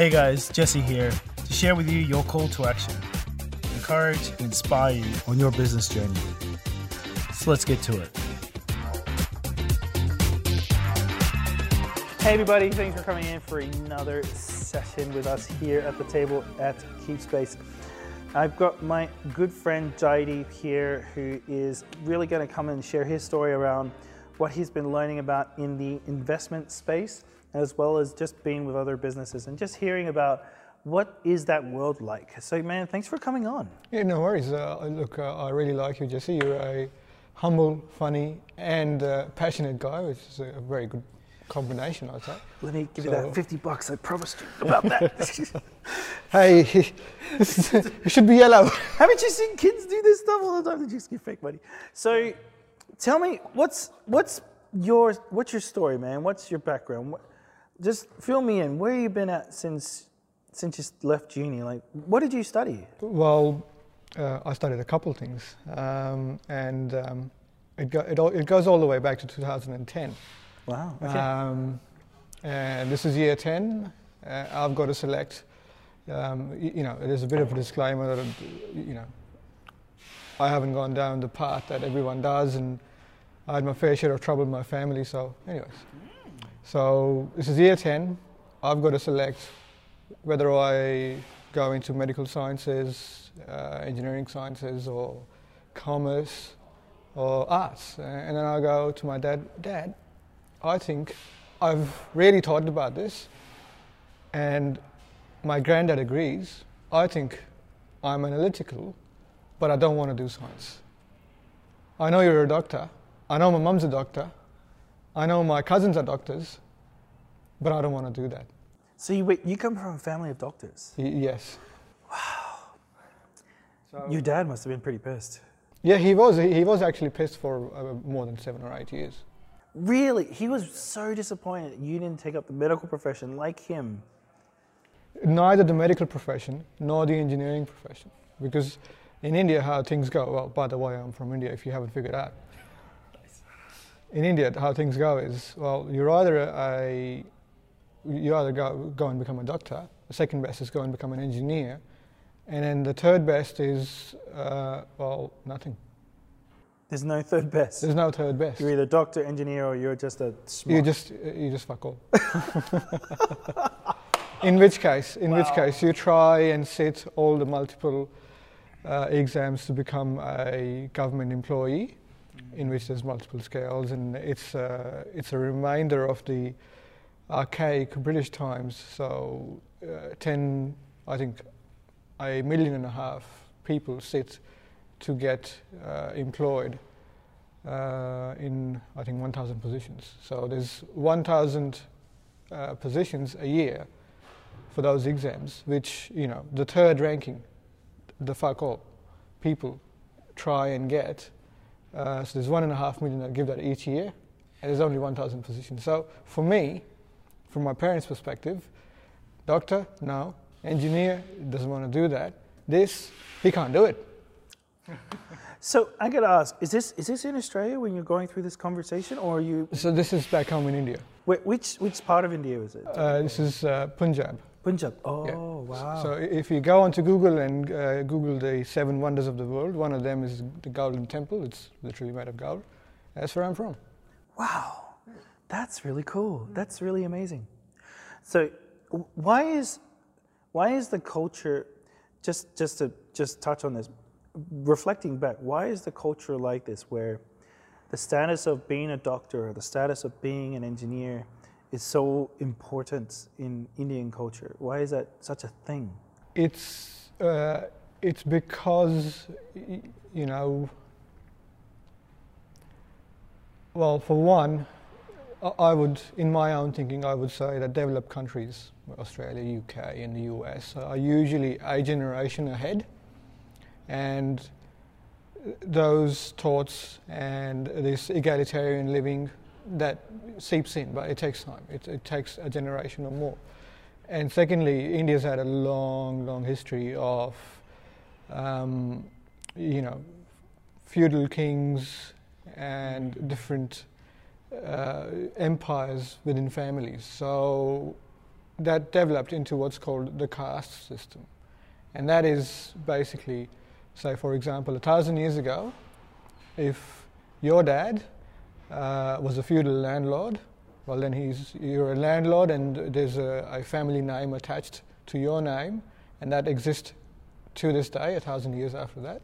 Hey guys, Jesse here to share with you your call to action. Encourage and inspire you on your business journey. So let's get to it. Hey everybody, thanks for coming in for another session with us here at the table at KeepSpace. I've got my good friend Jaideep here who is really going to come and share his story around what he's been learning about in the investment space as well as just being with other businesses and just hearing about what is that world like. So man, thanks for coming on. Yeah, no worries. Uh, look, uh, I really like you, Jesse. You're a humble, funny, and uh, passionate guy, which is a very good combination, I'd say. Let me give so, you that 50 bucks I promised you about that. hey, it should be yellow. Haven't you seen kids do this stuff all the time? They just give fake money. So tell me, what's, what's, your, what's your story, man? What's your background? What, just fill me in. Where have you been at since, since you left uni? Like, what did you study? Well, uh, I studied a couple of things. Um, and um, it, go, it, all, it goes all the way back to 2010. Wow. Okay. Um, and this is year 10. Uh, I've got to select, um, you, you, know, there's a bit of a disclaimer that, you know, I haven't gone down the path that everyone does, and I had my fair share of trouble in my family, so, anyways. So, this is year 10. I've got to select whether I go into medical sciences, uh, engineering sciences, or commerce, or arts. And then I go to my dad, Dad, I think I've really thought about this, and my granddad agrees. I think I'm analytical, but I don't want to do science. I know you're a doctor. I know my mum's a doctor. I know my cousins are doctors, but I don't want to do that. So you, wait, you come from a family of doctors? Y- yes. Wow. So Your dad must have been pretty pissed. Yeah, he was. He was actually pissed for uh, more than seven or eight years. Really, he was so disappointed you didn't take up the medical profession like him. Neither the medical profession nor the engineering profession. Because in India, how things go, well, by the way, I'm from India if you haven't figured out. In India, how things go is, well, you're either a, you either go, go and become a doctor, the second best is go and become an engineer, and then the third best is, uh, well, nothing. There's no third best. There's no third best. You're either doctor, engineer, or you're just a smart. You just you just fuck all. in which case, in wow. which case, you try and sit all the multiple uh, exams to become a government employee, in which there's multiple scales, and it's uh, it's a reminder of the archaic British times. So, uh, ten, I think, a million and a half people sit to get uh, employed uh, in, I think, 1,000 positions. So there's 1,000 uh, positions a year for those exams, which, you know, the third ranking, the fuck all people try and get. Uh, so there's one and a half million that give that each year, and there's only 1,000 positions. So for me, from my parents' perspective, doctor, no. Engineer, doesn't want to do that. This, he can't do it. So I got to ask: Is this is this in Australia when you're going through this conversation, or are you? So this is back home in India. Wait, which which part of India is it? Uh, this is uh, Punjab. Punjab. Oh yeah. wow! So if you go onto Google and uh, Google the seven wonders of the world, one of them is the Golden Temple. It's literally made of gold. That's where I'm from. Wow, that's really cool. That's really amazing. So why is why is the culture just just to just touch on this reflecting back, why is the culture like this where the status of being a doctor or the status of being an engineer is so important in Indian culture? Why is that such a thing? It's, uh, it's because, you know, well, for one, I would, in my own thinking, I would say that developed countries, Australia, UK, and the US, are usually a generation ahead and those thoughts and this egalitarian living that seeps in, but it takes time. It, it, takes a generation or more. And secondly, India's had a long, long history of, um, you know, feudal kings and different uh, empires within families. So that developed into what's called the caste system. And that is basically, say, for example, a thousand years ago, if your dad uh, was a feudal landlord, well, then he's, you're a landlord and there's a, a family name attached to your name, and that exists to this day, a thousand years after that.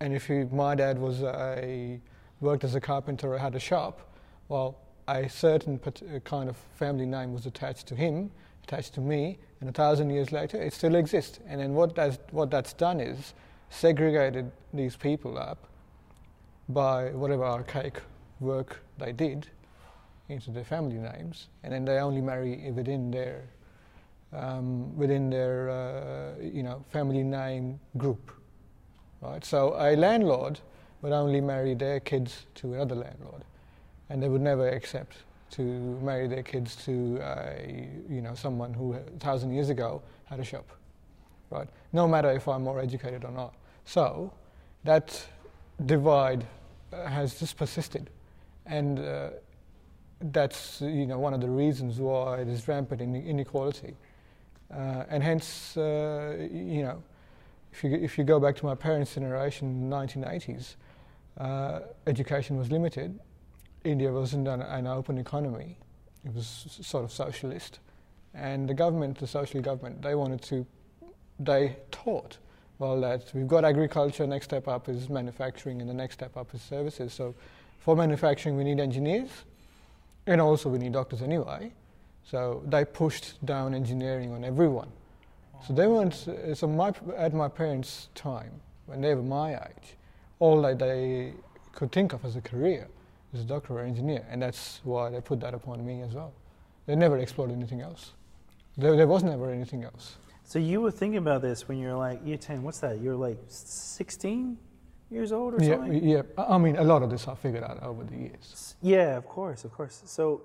And if my dad was a worked as a carpenter or had a shop, well, a certain kind of family name was attached to him, attached to me, and a thousand years later, it still exists. And then what that's, what that's done is segregated these people up by whatever archaic work they did into their family names, and then they only marry within their um, within their uh, you know family name group, right? So a landlord would only marry their kids to another landlord, and they would never accept to marry their kids to a, you know someone who a thousand years ago had a shop, right? No matter if I'm more educated or not. So that divide uh, has just persisted, and uh, that's you know one of the reasons why there's rampant inequality, uh, and hence uh, you know if you if you go back to my parents' generation, in the 1980s, uh, education was limited. India wasn't an, an, open economy; it was sort of socialist, and the government, the social government, they wanted to, they taught well that we've got agriculture. Next step up is manufacturing, and the next step up is services. So, for manufacturing, we need engineers and also we need doctors anyway. So they pushed down engineering on everyone. So they weren't. So my, at my parents' time, when they were my age, all that they could think of as a career was a doctor or engineer, and that's why they put that upon me as well. They never explored anything else. There, there was never anything else. So you were thinking about this when you're like, you're 10, what's that? You're like 16? Years old or yeah, something? Yeah, I mean, a lot of this I figured out over the years. Yeah, of course, of course. So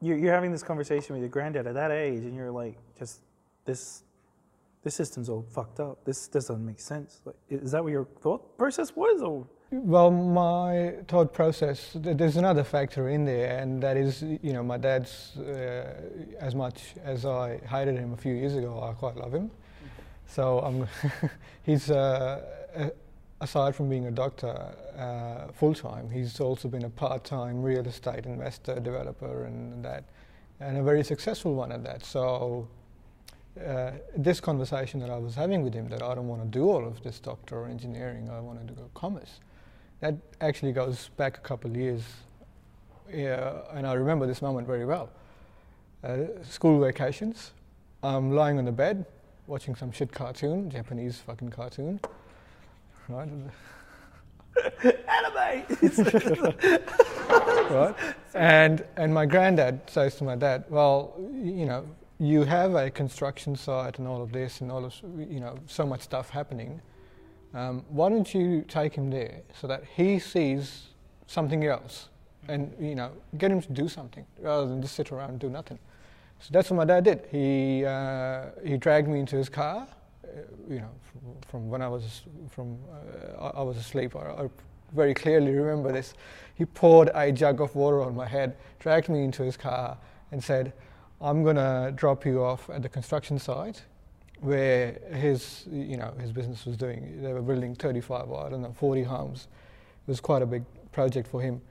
you're, you're having this conversation with your granddad at that age, and you're like, just this, this system's all fucked up. This, this doesn't make sense. Like, is that what your thought process was, or? Well, my thought process, there's another factor in there, and that is, you know, my dad's, uh, as much as I hated him a few years ago, I quite love him. So I'm, he's uh, aside from being a doctor uh, full time, he's also been a part time real estate investor, developer, and that, and a very successful one at that. So, uh, this conversation that I was having with him that I don't want to do all of this doctor or engineering, I want to do commerce, that actually goes back a couple of years. Yeah, and I remember this moment very well. Uh, school vacations, I'm lying on the bed watching some shit cartoon, Japanese fucking cartoon right? Anime. right? And and my granddad says to my dad, well, you know, you have a construction site and all of this and all of you know so much stuff happening. Um, why don't you take him there so that he sees something else and you know get him to do something rather than just sit around and do nothing. So that's what my dad did. He uh, he dragged me into his car you know, from, from, when I was from uh, I, I, was asleep. I, I, very clearly remember this. He poured a jug of water on my head, dragged me into his car, and said, "I'm gonna drop you off at the construction site." Where his, you know, his business was doing, they were building 35 or I don't know, 40 homes. It was quite a big project for him.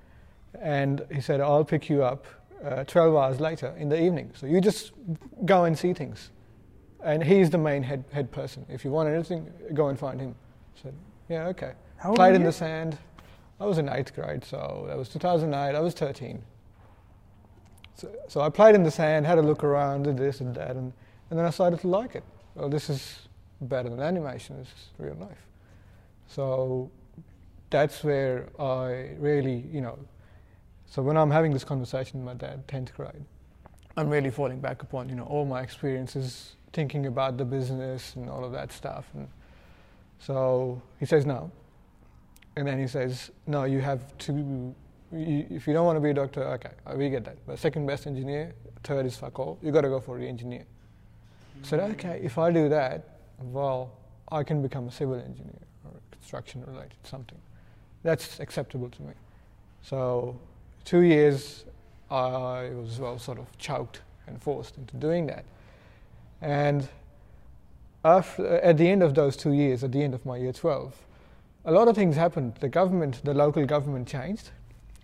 And he said, I'll pick you up uh, 12 hours later in the evening. So you just go and see things and he's the main head head person. If you want anything, go and find him. I said, yeah, okay. How Played in the sand. I was in eighth grade, so that was 2008. I was 13. So, so I played in the sand, had a look around, did this and that, and, and then I started to like it. Well, this is better than animation. This is real life. So that's where I really, you know. So when I'm having this conversation with my dad, 10th grade, I'm really falling back upon, you know, all my experiences thinking about the business and all of that stuff. And so he says no. And then he says, no, you have to, you, if you don't want to be a doctor, okay, we get that. But second best engineer, third is fuck all, you got to go for the engineer. Mm-hmm. Okay, if I do that, well, I can become a civil engineer or construction related something. That's acceptable to me. So two years, I was well sort of choked and forced into doing that. And after, at the end of those two years, at the end of my year 12, a lot of things happened. The government, the local government changed,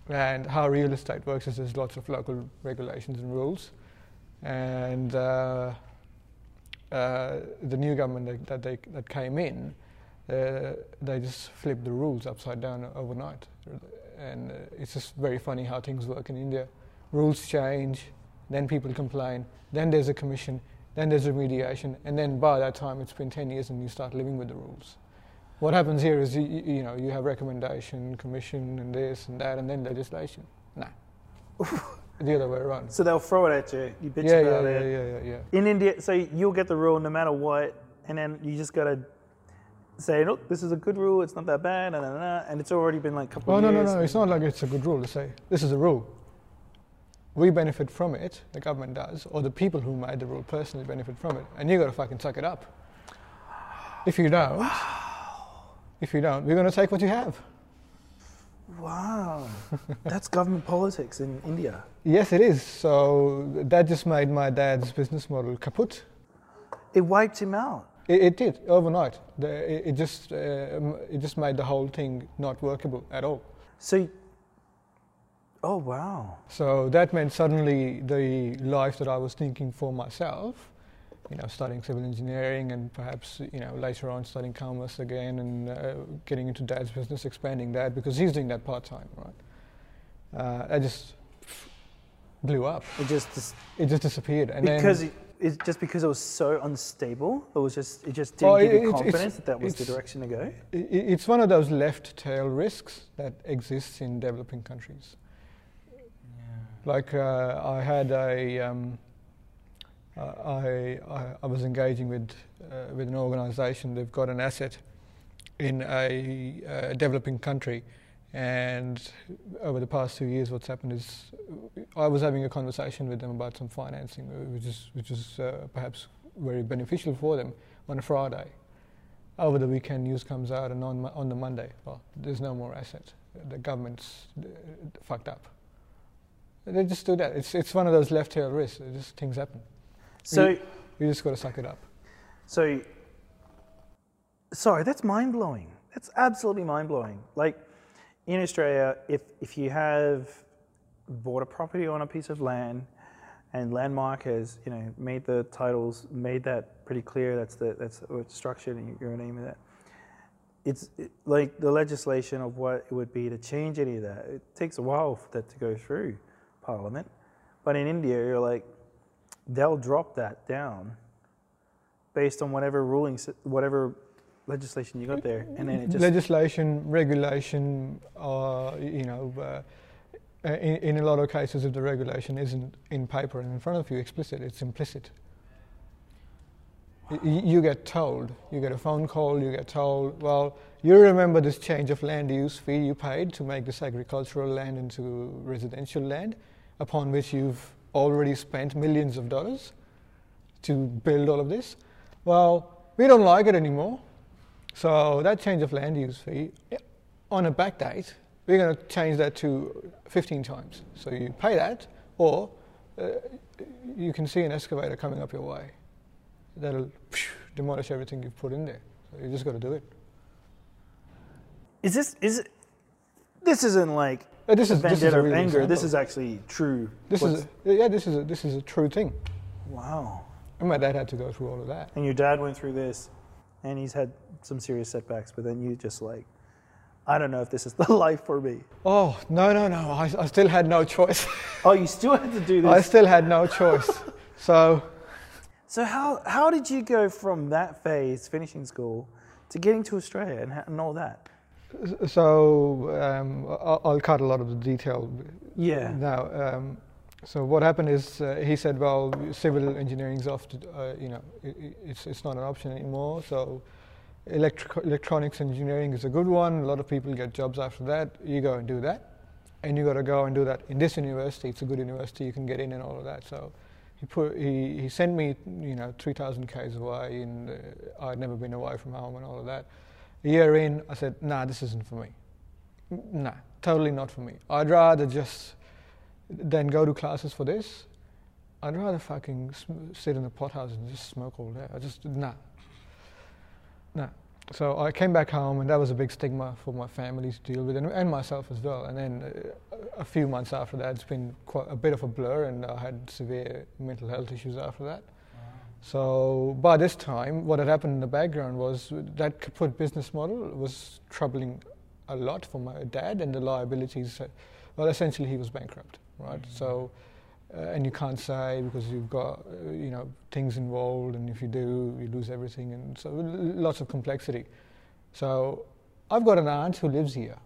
and how real estate works is there's lots of local regulations and rules. And uh, uh, the new government that, that, they, that came in, uh, they just flipped the rules upside down overnight. And uh, it's just very funny how things work in India. Rules change, then people complain, then there's a commission, then there's remediation, and then by that time it's been 10 years and you start living with the rules. What happens here is you, you know you have recommendation, commission, and this and that, and then legislation. Nah, the other way around. So they'll throw it at you. You bitch Yeah, about yeah, it. yeah, yeah, yeah. yeah. In India, so you'll get the rule no matter what, and then you just gotta say, look, this is a good rule. It's not that bad, nah, and it's already been like a couple of no, no, no. It's not like it's a good rule to say this is a rule. We benefit from it, the government does, or the people who made the rule personally benefit from it, and you've got to fucking suck it up. If you don't, if you don't, we're going to take what you have. Wow, that's government politics in India. Yes, it is. So that just made my dad's business model kaput. It wiped him out. It, it did overnight. The, it, it just uh, it just made the whole thing not workable at all. So, oh wow. So that meant suddenly the life that I was thinking for myself, you know, studying civil engineering and perhaps, you know, later on studying commerce again and uh, getting into dad's business, expanding that because he's doing that part time, right? Uh, I just blew up. It just, just It just disappeared. And because then, it, just because it was so unstable. It was just it just didn't Oh, give it- you confidence that that was the direction to go. it's one of those left tail risks that exists in developing countries. Like uh, I had a, um, uh, I, I, I was engaging with uh, with an organisation. They've got an asset in a uh, developing country, and over the past two years, what's happened is I was having a conversation with them about some financing, which is which is uh, perhaps very beneficial for them on a Friday. Over the weekend, news comes out, and on on the Monday, well, there's no more asset. The government's uh, fucked up. They just do that. It's it's one of those left tail risks. It just things happen. So You just got to suck it up. so sorry, that's mind blowing. That's absolutely mind blowing. Like in Australia, if if you have bought a property on a piece of land and landmark has you know made the titles made that pretty clear that's the that's what's structured and your name of that it's it, like the legislation of what it would be to change any of that it takes a while for that to go through parliament but in india you're like they'll drop that down based on whatever rulings whatever legislation you got there and then it just Legislation, regulation, uh, you know, uh, in, in a lot of cases, if the regulation isn't in paper and in front of you explicit, it's implicit. Y- You get told, you get a phone call, you get told, well, you remember this change of land use fee you paid to make this agricultural land into residential land, upon which you've already spent millions of dollars to build all of this. Well, we don't like it anymore. So that change of land use fee, on a back date, we're going to change that to 15 times. So you pay that, or uh, you can see an excavator coming up your way. That'll phew, demolish everything you've put in there. So you just got to do it. is this is this isn't like Uh, this is this is vendetta a of real anger this is actually true this What's- is a, yeah this is a, this is a true thing. wow And my dad had to go through all of that. and your dad went through this and he's had some serious setbacks but then you just like i don't know if this is the life for me Oh no no no! I, I still had no choice. oh you still had to do this. I still had no choice. So so how how did you go from that phase finishing school to getting to australia and, and all that So um, I'll, I'll cut a lot of the detail yeah now. Um, so what happened is uh, he said, "Well, civil engineering's off. To, uh, you know, i i- it's it's not an option anymore. So electric, electronics engineering is a good one. A lot of people get jobs after that. You go and do that, and you got to go and do that in this university. It's a good university. You can get in and all of that. So." He, put, he, he sent me, you know, 3,000 k's away, and uh, I'd never been away from home and all of that. A year in, I said, nah, this isn't for me. Nah, totally not for me. I'd rather just then go to classes for this I'd rather fucking sm- sit in a pothouse and just smoke all day. I just nah, nah. So I came back home, and that was a big stigma for my family to deal with, and, and myself as well. And then uh, a few months after that, it's been quite a bit of a blur, and I had severe mental health issues after that. So by this time, what had happened in the background was that kaput business model was troubling a lot for my dad, and the liabilities. Well, essentially, he was bankrupt, right? So, uh, and you can't say because you've got uh, you know things involved, and if you do, you lose everything, and so lots of complexity. So, I've got an aunt who lives here.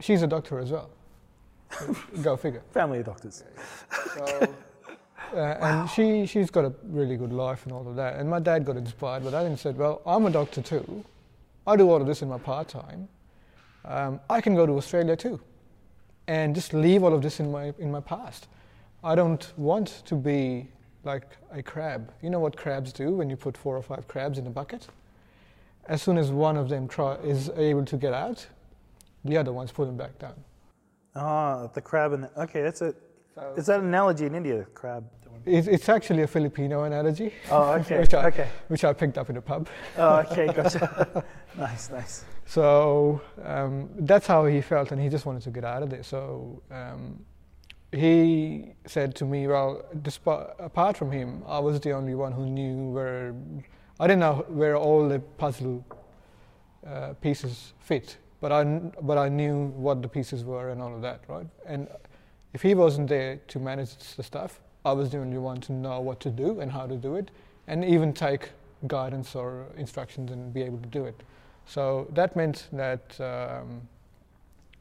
She's a doctor as well. Go figure. Family of doctors. So, uh, and she, she's got a really good life and all of that. And my dad got inspired by that and said, Well, I'm a doctor too. I do all of this in my part time. Um, I can go to Australia too and just leave all of this in my, in my past. I don't want to be like a crab. You know what crabs do when you put four or five crabs in a bucket? As soon as one of them try, is able to get out, the other ones pull them back down. Ah, the crab and the, okay, that's a. Is that an analogy in India? Crab. It's, it's actually a Filipino analogy. Oh, okay. Which I- okay. which I picked up in a pub. Oh, okay. Gotcha. nice, nice. So um, that's how he felt, and he just wanted to get out of there. So um, he said to me, "Well, despite, apart from him, I was the only one who knew where. I didn't know where all the puzzle uh, pieces fit, but I but I knew what the pieces were and all of that, right? And if he wasn't there to manage the stuff, I was the only one to know what to do and how to do it, and even take guidance or instructions and be able to do it. So that meant that um,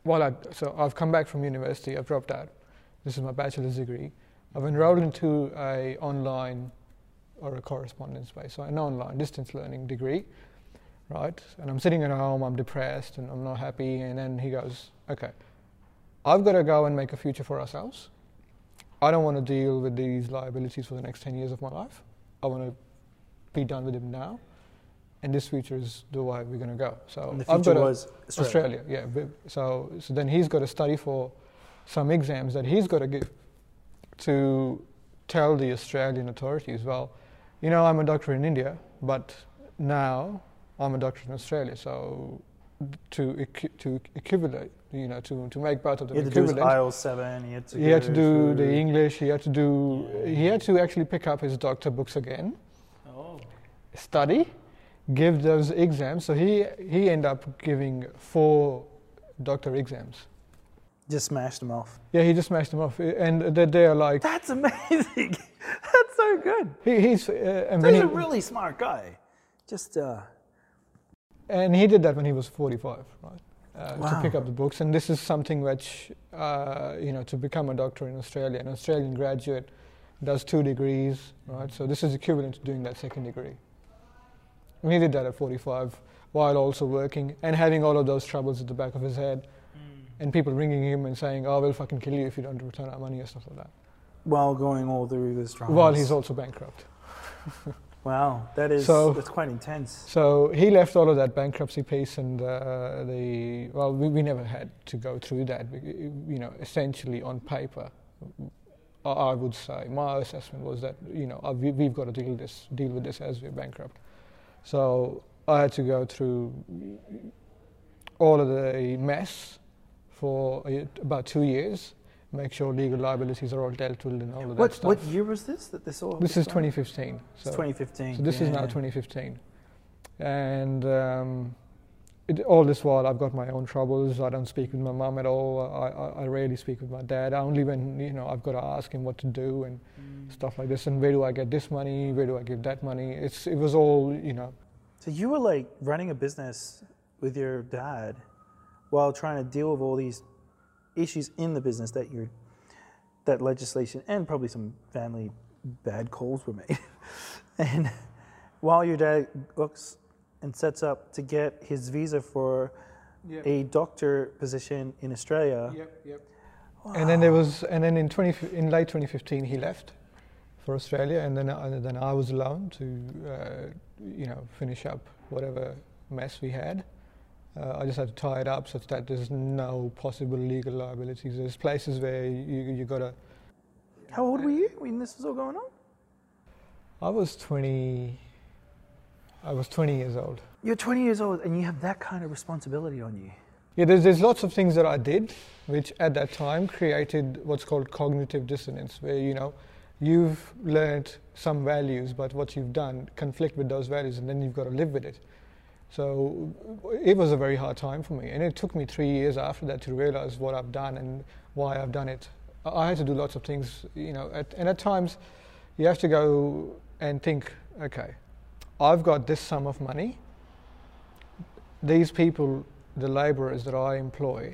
while I so I've come back from university, I've dropped out. This is my bachelor's degree. I've enrolled into a online or a correspondence based, so an online distance learning degree, right? And I'm sitting at home, I'm depressed and I'm not happy. And then he goes, "Okay, I've got to go and make a future for ourselves. I don't want to deal with these liabilities for the next 10 years of my life. I want to be done with them now. And this future is the way we're going to go. So And the I've future got to, was Australia. Australia, yeah. So, so then he's got to study for some exams that he's got to give to tell the Australian authorities, well, you know, I'm a doctor in India, but now I'm a doctor in Australia. So to to equivalent, you know, to, to make both of them He had to do IELTS seven. He had to. he had to do the English. He had to do. He had to actually pick up his doctor books again, Oh. study, give those exams. So he he ended up giving four doctor exams. Just smashed them off. Yeah, he just smashed them off, and they they are like That's amazing. That's so good. he, he's uh, So he's he, a really smart guy. Just uh, and he did that when he was 45, right? Uh, To pick up the books, and this is something which uh, you know to become a doctor in Australia, an Australian graduate does two degrees, right? So this is equivalent to doing that second degree. And he did that at 45 while also working and having all of those troubles at the back of his head, and people ringing him and saying, "Oh, we'll fucking kill you if you don't return our money" or stuff like that. while going all through this drama. While he's also bankrupt. Wow, that is So- that's quite intense. So he left all of that bankruptcy piece, and uh, the well, we, we never had to go through that. You know, essentially on paper, I would say my assessment was that you know uh, we, we've got to deal this deal with this as we're bankrupt. So I had to go through all of the mess for about two years, make sure legal liabilities are all dealt with and all of that What stuff. what year was this that this all? This is started? 2015. It's So 2015. so this is now 2015, and um, it, all this while I've got my own troubles. I don't speak with my mum at all. I, I, I rarely speak with my dad. Only when you know I've got to ask him what to do and Mm. stuff like this. And where do I get this money? Where do I give that money? It's it was all you know. So you were like running a business with your dad while trying to deal with all these issues in the business that you're that legislation and probably some family bad calls were made. and while your dad looks and sets up to get his visa for a doctor position in Australia. Yep, yep. And then there was, and then in 20, in late 2015, he left for Australia, and then and then I was alone to, uh, you know, finish up whatever mess we had. Uh, I just had to tie it up such that there's no possible legal liabilities. There's places where you you got to How old were you when this was all going on? I was 20. I was 20 years old. You're 20 years old and you have that kind of responsibility on you. Yeah, there's, there's lots of things that I did, which at that time created what's called cognitive dissonance, where you know you've learned some values, but what you've done conflict with those values, and then you've got to live with it. So it was a very hard time for me, and it took me three years after that to realize what I've done and why I've done it. I had to do lots of things, you know, at, and at times you have to go and think, okay, I've got this sum of money. These people, the labourers that I employ,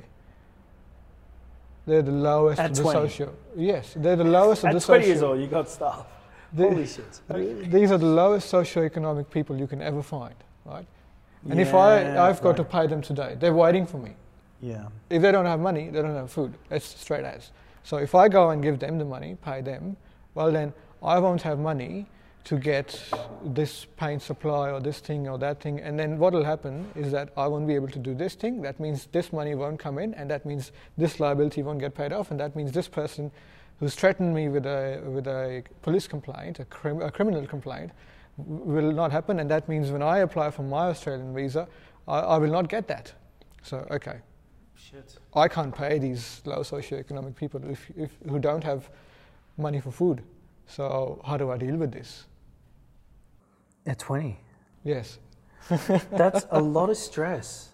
they're the lowest At of the 20. socio. Yes, they're the lowest of At the 20 socio. years old, you got stuff. The- Holy shit. Th- These are the lowest socioeconomic people you can ever find, right? And if I, I've got to pay them today, they're waiting for me. Yeah. If they don't have money, they don't have food. It's straight as. So if I go and give them the money, pay them, well then I won't have money to get this paint supply or this thing or that thing. And then what will happen is that I won't be able to do this thing. That means this money won't come in, and that means this liability won't get paid off, and that means this person who's threatened me with a with a police complaint, a, crim- a criminal complaint, will not happen. And that means when I apply for my Australian visa, I, I will not get that. So okay, Shit. I can't pay these low socioeconomic people if, if, who don't have money for food. So how do I deal with this? At 20. Yes. That's a lot of stress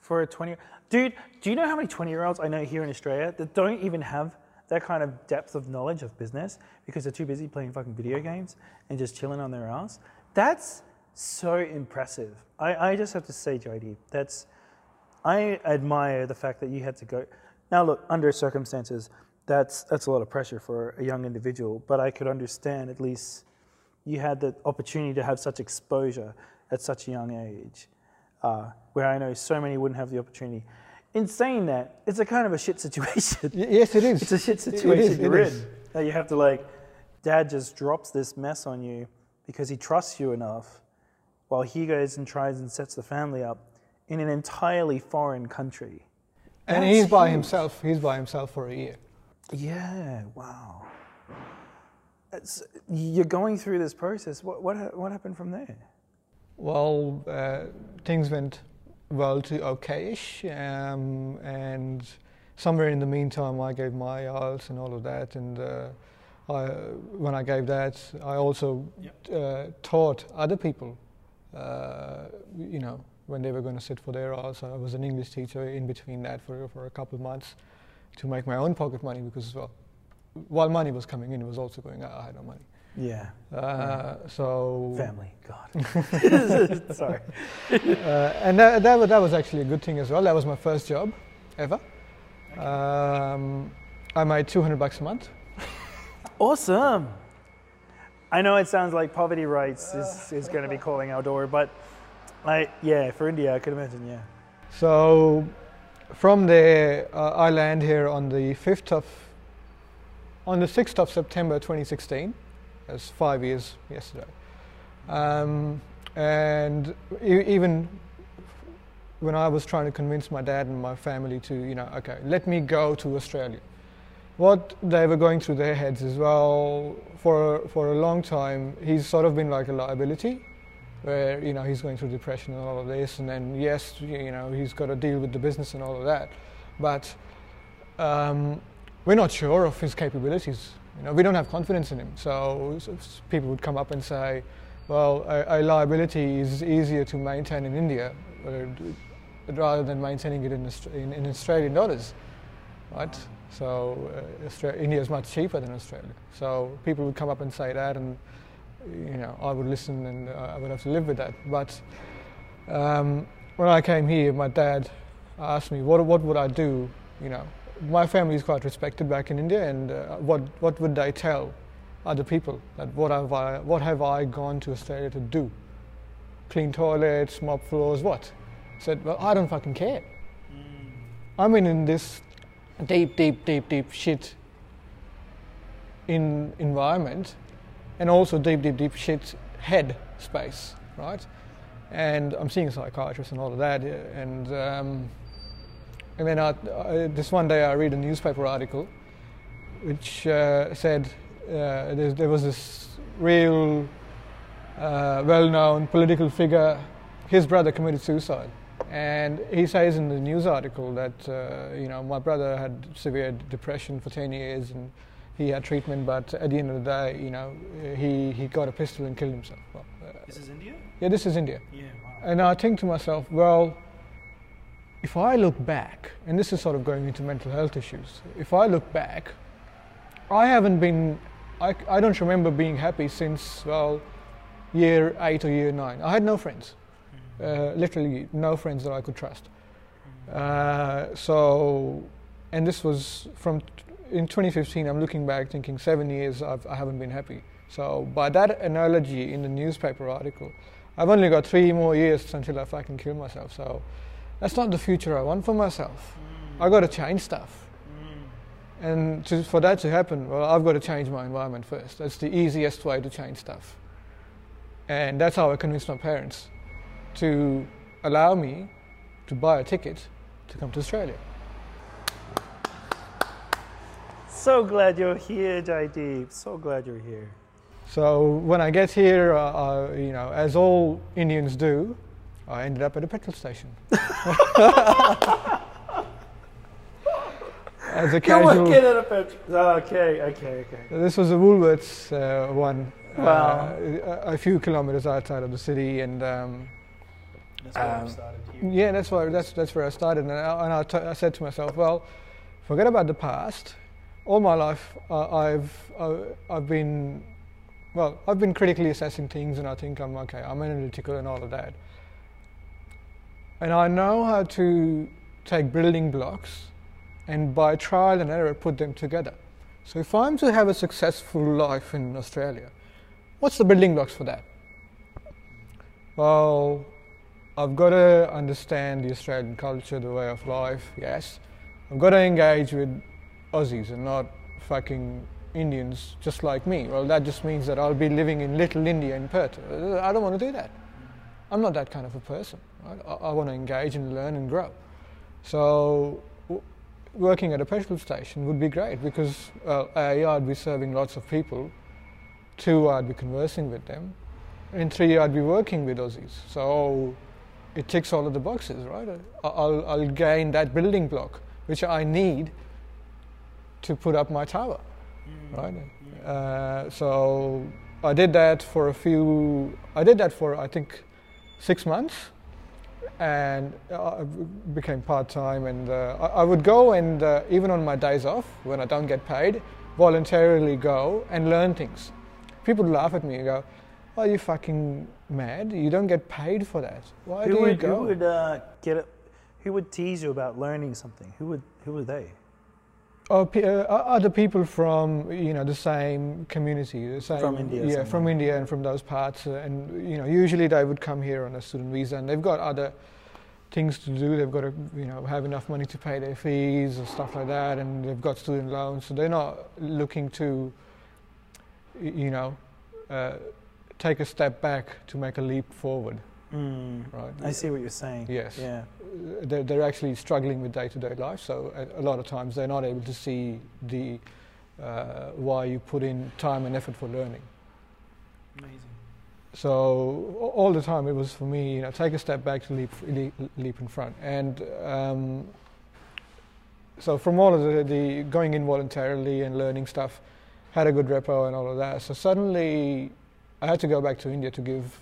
for a 20 Dude, do you know how many 20 year olds I know here in Australia that don't even have that kind of depth of knowledge of business because they're too busy playing fucking video games and just chilling on their ass? That's so impressive. I, I just have to say, JD, that's, I admire the fact that you had to go. Now, look, under circumstances, that's, that's a lot of pressure for a young individual, but I could understand at least you had the opportunity to have such exposure at such a young age, uh, where I know so many wouldn't have the opportunity. In saying that, it's a kind of a shit situation. Yes, it is. It's a shit It- it situation you're in. That you have to like, dad just drops this mess on you because he trusts you enough, while he goes and tries and sets the family up in an entirely foreign country. And That's he's by huge. himself. He's by himself for a year. Yeah, wow. It's, you're going through this process. What, what, what happened from there? Well, uh, things went well to okayish, um, and somewhere in the meantime, I gave my IELTS and all of that. And uh, I, when I gave that, I also uh, taught other people. Uh, you know, when they were going to sit for their IELTS, I was an English teacher in between that for for a couple of months to make my own pocket money because well, while money was coming in, it was also going out. I had no money. Yeah, Uh, so family. God. Sorry. uh, and that, that, that was actually a good thing as well. That was my first job ever. Um, I made 200 bucks a month. Awesome. I know it sounds like poverty rights is, is going to be calling our door, but I yeah, for India, I could imagine. Yeah. So from there, uh, I land here on the 5th of, on the 6th of September 2016. That's five years yesterday. Um, and e- even when I was trying to convince my dad and my family to, you know, okay, let me go to Australia. What they were going through their heads as well, for, for a long time, he's sort of been like a liability where you know he's going through depression and all of this, and then yes, you know he's got to deal with the business and all of that, but um, we're not sure of his capabilities. You know, we don't have confidence in him. So, s- s- people would come up and say, "Well, a, liability is easier to maintain in India uh, rather than maintaining it in, in, in Australian dollars, right?" So, uh, India is much cheaper than Australia. So people would come up and say that, and you know, I would listen and uh, I would have to live with that. But um, when I came here, my dad asked me, what, what would I do? You know, my family is quite respected back in India, and uh, what, what would they tell other people? That what have, I, what have I gone to Australia to do? Clean toilets, mop floors, what? I said, well, I don't fucking care. I'm in, in this deep, deep, deep, deep shit in environment and also deep, deep, deep shit head space, right? And I'm seeing a psychiatrist and all of that, and um, and then I, I, this one day I read a newspaper article which uh, said uh, there, there was this real uh, well-known political figure. His brother committed suicide, and he says in the news article that uh, you know my brother had severe depression for 10 years and he had treatment, but at the end of the day, you know, he, he got a pistol and killed himself. Well, uh, This is India? yeah, this is India. Yeah, wow. And I think to myself, well, if I look back, and this is sort of going into mental health issues, if I look back, I haven't been, I, I don't remember being happy since, well, year eight or year nine. I had no friends, uh, literally no friends that I could trust. Uh, so, and this was from in 2015. I'm looking back, thinking seven years I've, I haven't been happy. So, by that analogy in the newspaper article, I've only got three more years until I fucking kill myself. So, that's not the future I want for myself. I got to change stuff. And to, for that to happen, well, I've got to change my environment first. That's the easiest way to change stuff. And that's how I convinced my parents to allow me to buy a ticket to come to Australia. So glad you're here, Jaideep. So glad you're here. So when I get here, uh, uh, you know, as all Indians do, I ended up at a petrol station. as a casual. working at a petrol. Okay, okay, okay. This was a Woolworths uh, one, Wow. uh, a, a few kilometers outside of the city, and um, That's where Um, I started here. yeah, that's where that's that's where I started. And I, and I, t- I said to myself, well, forget about the past. All my life, uh, I've uh, I've been well, I've been critically assessing things, and I think I'm okay. I'm analytical and all of that, and I know how to take building blocks and by trial and error put them together. So if I'm to have a successful life in Australia, what's the building blocks for that? Well, I've got to understand the Australian culture, the way of life, yes. I've got to engage with Aussies and not fucking Indians just like me. Well, that just means that I'll be living in little India in Perth. I don't want to do that. I'm not that kind of a person. Right? I, I want to engage and learn and grow. So, w- working at a petrol station would be great because, well, A, I'd be serving lots of people, two, I'd be conversing with them, and three, I'd be working with Aussies. So, it ticks all of the boxes, right? I- I'll, I'll gain that building block, which I need to put up my tower, right? Uh, so I did that for a few. I did that for I think six months, and uh, I became part time. And uh, I, would go and uh, even on my days off when I don't get paid, voluntarily go and learn things. People laugh at me and go, "Are you fucking mad? You don't get paid for that. Why Who do you would, go?" who would uh, get a, Who would tease you about learning something? Who would? Who were they? Oh, pe- uh, other people from you know the same community, the same From India yeah, from. India and from those parts, uh, and you know usually they would come here on a student visa, and they've got other things to do. They've got to you know have enough money to pay their fees and stuff like that, and they've got student loans, so they're not looking to you know uh, take a step back to make a leap forward, Mm, right? I see what you're saying. Yes. Yeah. they're, they're actually struggling with day-to-day life. So a, lot of times they're not able to see the uh, why you put in time and effort for learning. Amazing. So all the time it was for me, you know, take a step back to leap leap, leap in front. And um, so from all of the, the going in voluntarily and learning stuff, had a good repo and all of that. So suddenly I had to go back to India to give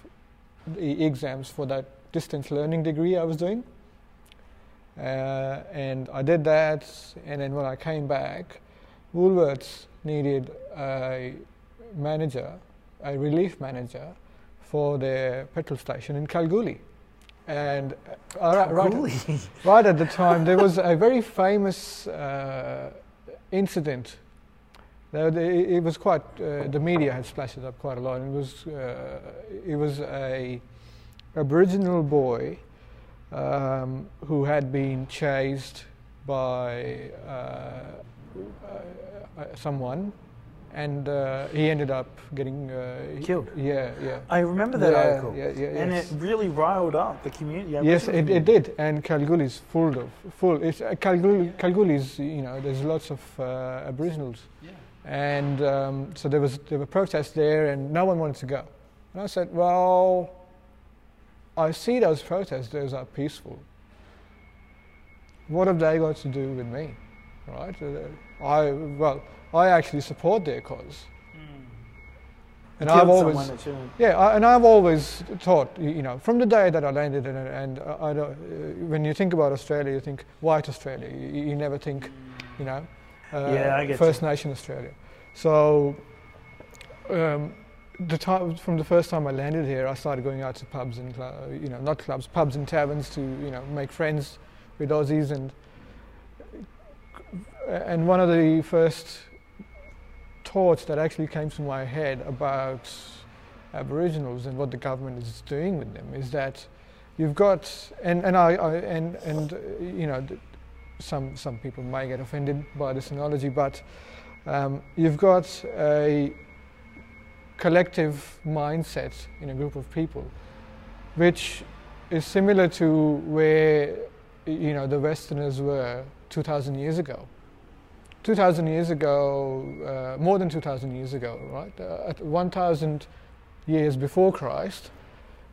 the exams for that distance learning degree I was doing. Uh, and I did that, and then when I came back, Woolworths needed a manager, a relief manager, for their petrol station in Kalgoorlie. And uh, right- right, Kalgoorlie. right at the time, there was a very famous uh, incident. Now, the- It it was quite. Uh, the media had splashed it up quite a lot. It was. Uh, it was a Aboriginal boy um, who had been chased by uh, uh, uh, someone and uh, he ended up getting uh, Killed. Yeah, yeah. I remember that Yeah, article. yeah, yeah, And yes. it really riled up the community. Yes, it, it did, and Kalgoorlie is full of full. It's uh, Kalgoorlie. Kalgoorlie is you know there's lots of uh, Aboriginals, and um, so there was there were protests there, and no one wanted to go. And I said, well, I see those protests; those are peaceful. What have they got to do with me, right? Uh, I well, I actually support their cause, and I've always someone that shouldn't. yeah, I, and I've always thought, you know, from the day that I landed, and, and I, I don't, uh, when you think about Australia, you think white Australia. You, you never think, you know, Yeah, I get First Nation Australia. So, um, the time from the first time I landed here, I started going out to pubs and cl- you know, not clubs, pubs and taverns to you know make friends with Aussies and and one of the first thoughts that actually came to my head about Aboriginals and what the government is doing with them is that you've got and and I, I and and uh, you know some some people may get offended by this analogy, but um, you've got a collective mindset in a group of people, which is similar to where you know the Westerners were 2,000 years ago. 2,000 years ago, uh, more than 2,000 years ago, right? Uh, at 1,000 years before Christ,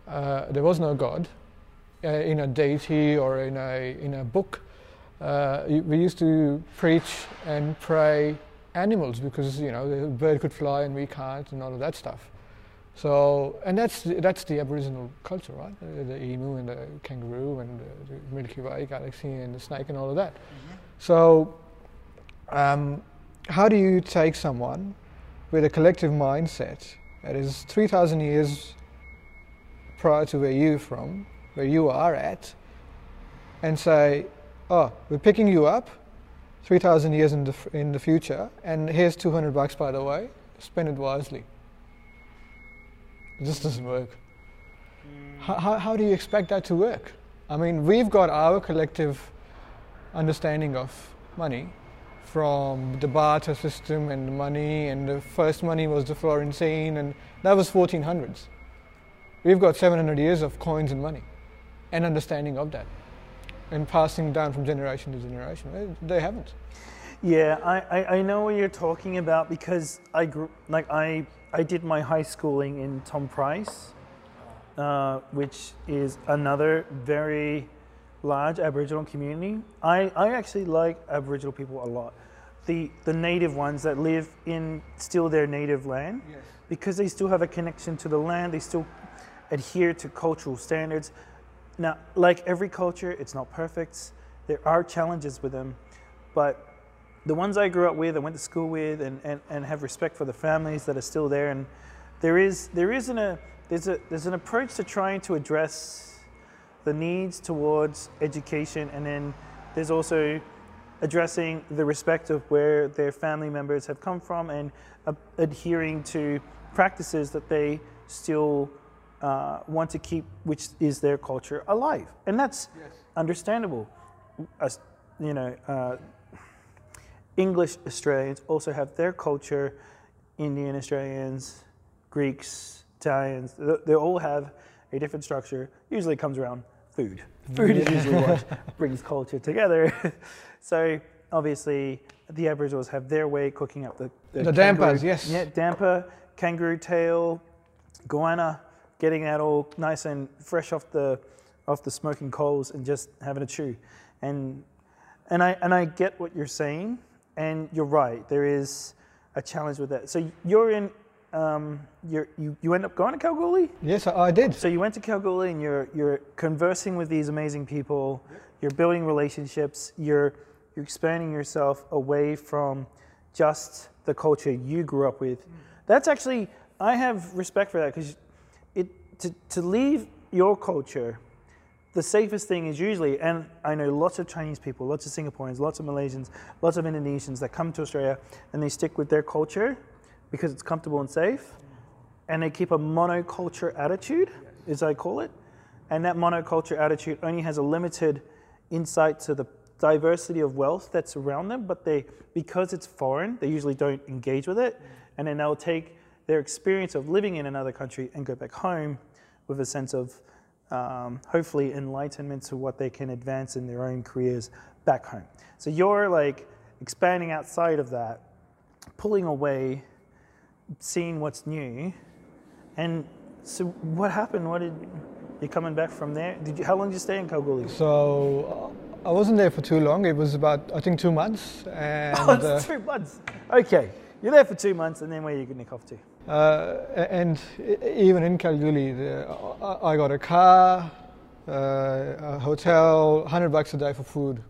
uh, there was no God uh, in a deity or in a, in a book. Uh, we used to preach and pray animals because you know the bird could fly and we can't and all of that stuff. So and that's the, that's the Aboriginal culture, right? Uh, the emu and the kangaroo and the, the Milky Way galaxy and the snake and all of that. So um, how do you take someone with a collective mindset that is 3,000 years prior to where you're from, where you are at, and say, oh, we're picking you up 3,000 years in the, f- in the future, and here's 200 bucks, by the way, spend it wisely. It just doesn't work. Hmm. How, how, how do you expect that to work? I mean, we've got our collective understanding of money from the barter system and the money, and the first money was the Florentine, and that was 1400s. We've got 700 years of coins and money and understanding of that and passing down from generation to generation. They haven't. Yeah, I, I, I know what you're talking about because I grew like I I did my high schooling in Tom Price, uh, which is another very large Aboriginal community. I, I actually like Aboriginal people a lot. The the native ones that live in still their native land Yes. because they still have a connection to the land. They still adhere to cultural standards. Now, like every culture, it's not perfect. There are challenges with them, but the ones I grew up with, I went to school with, and, and, and have respect for the families that are still there. And there is there isn't a there's a there's an approach to trying to address the needs towards education, and then there's also addressing the respect of where their family members have come from and uh, adhering to practices that they still uh, want to keep, which is their culture, alive, and that's understandable. As you know, uh, English Australians also have their culture. Indian Australians, Greeks, Italians, they all have a different structure. Usually it comes around food. Food is usually what brings culture together. so obviously the Aboriginals have their way cooking up the The kangaroo- dampers, yes. Yeah, damper, kangaroo tail, goanna, getting that all nice and fresh off the off the smoking coals and just having a chew. And and I and I get what you're saying, and you're right. There is a challenge with that. So you're in. Um, you're, you you end up going to Kalgoorlie. Yes, I, I did. So you went to Kalgoorlie and you're you're conversing with these amazing people. You're building relationships. You're you're expanding yourself away from just the culture you grew up with. That's actually I have respect for that because to to leave your culture. The safest thing is usually, and I know lots of Chinese people, lots of Singaporeans, lots of Malaysians, lots of Indonesians that come to Australia and they stick with their culture because it's comfortable and safe and they keep a monoculture attitude, as I call it. And that monoculture attitude only has a limited insight to the diversity of wealth that's around them, but they because it's foreign, they usually don't engage with it, and then they'll take their experience of living in another country and go back home with a sense of um, hopefully enlightenment to what they can advance in their own careers back home. So you're like expanding outside of that, pulling away, seeing what's new, and so what happened? What did you coming back from there? Did you? How long did you stay in Kalgoorlie? So uh, I wasn't there for too long. It was about I think two months. And Oh, it's uh, two months. Okay, you're there for two months, and then where are you going to nick off to? Uh, and even in Kalgoorlie, the, I got a car, uh, a hotel, 100 bucks a day for food.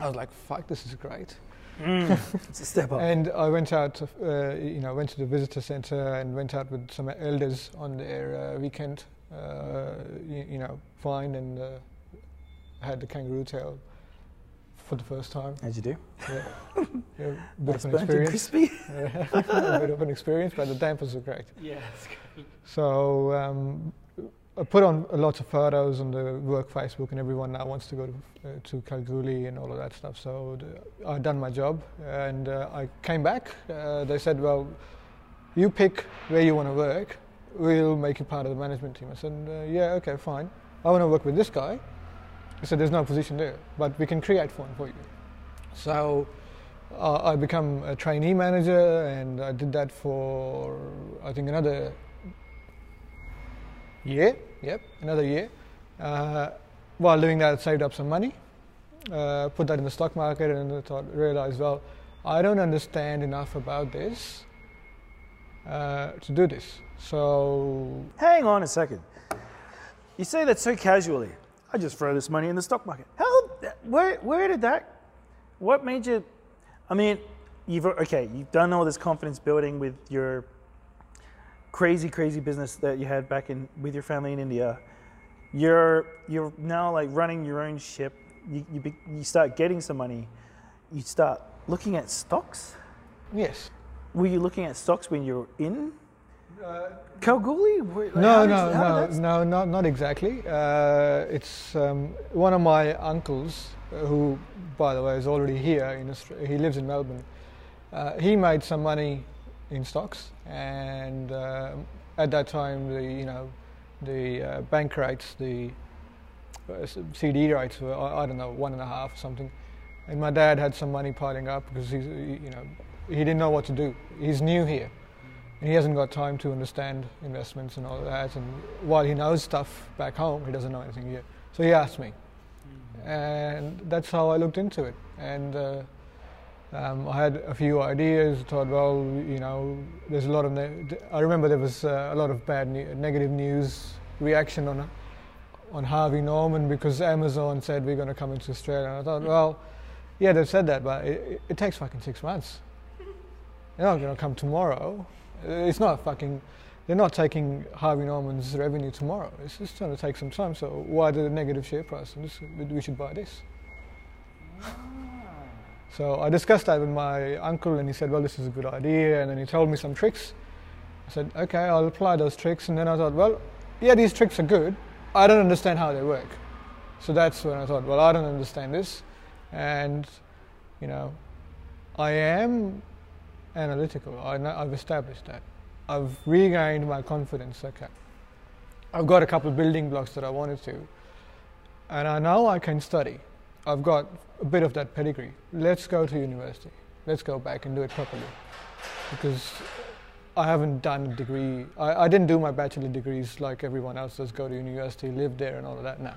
I was like, fuck, this is great. It's a step up. And I went out, uh, you know, went to the visitor center and went out with some elders on their uh, weekend, uh, you, you know, fine, and uh, had the kangaroo tail for the first time. As you do. Yeah, yeah bit Nice of an experience. crispy. a bit of an experience, but the dampers were great. Yeah. So um, I put on lots of photos on the work Facebook, and everyone now wants to go to, uh, to Kalgoorlie and all of that stuff. So the, I done my job, and uh, I came back. Uh, they said, "Well, you pick where you want to work. We'll make you part of the management team." I said, uh, "Yeah, okay, fine. I want to work with this guy." I said, "There's no position there, but we can create one for you." So uh, I become a trainee manager, and I did that for I think another year. Yep, another year. Uh, while doing that, I saved up some money, uh, put that in the stock market, and I thought, realized, well, I don't understand enough about this uh, to do this. So Hang on a second. You say that so casually. I just throw this money in the stock market. How? Where? Where did that? What made you? I mean, you've okay. You've done all this confidence building with your crazy, crazy business that you had back in with your family in India. You're you're now like running your own ship. You you, be, you start getting some money. You start looking at stocks. yes, Were you looking at stocks when you were in Kalgoorlie? Like, no, no, no, no, not not exactly. Uh, it's um, one of my uncles, uh, who, by the way, is already here in Australia. He lives in Melbourne. Uh, he made some money in stocks, and um at that time, the you know, the uh, bank rates, the uh, CD rates were I, I don't know one and a half or something. And my dad had some money piling up because he's you know he didn't know what to do. He's new here and he hasn't got time to understand investments and all that. And while he knows stuff back home, he doesn't know anything here. So he asked me, and that's how I looked into it. And uh, um, I had a few ideas. Thought, well, you know, there's a lot of. Ne- I remember there was uh, a lot of bad, ne- negative news reaction on on Harvey Norman because Amazon said we're going to come into Australia. And I thought, well, yeah, they've said that, but it, it, it takes fucking six months. They're not going to come tomorrow. Uh, it's not fucking. They're not taking Harvey Norman's revenue tomorrow. It's just going to take some time. So why the negative share price? This, we should buy this. Ah. So I discussed that with my uncle, and he said, "Well, this is a good idea." And then he told me some tricks. I said, "Okay, I'll apply those tricks." And then I thought, "Well, yeah, these tricks are good. I don't understand how they work." So that's when I thought, "Well, I don't understand this," and you know, I am analytical. I I've established that. I've regained my confidence. Okay, I've got a couple of building blocks that I wanted to, and I know I can study. I've got a bit of that pedigree. Let's go to university. Let's go back and do it properly, because I haven't done a degree. I, I didn't do my bachelor degrees like everyone else does. Go to university, live there, and all of that. No,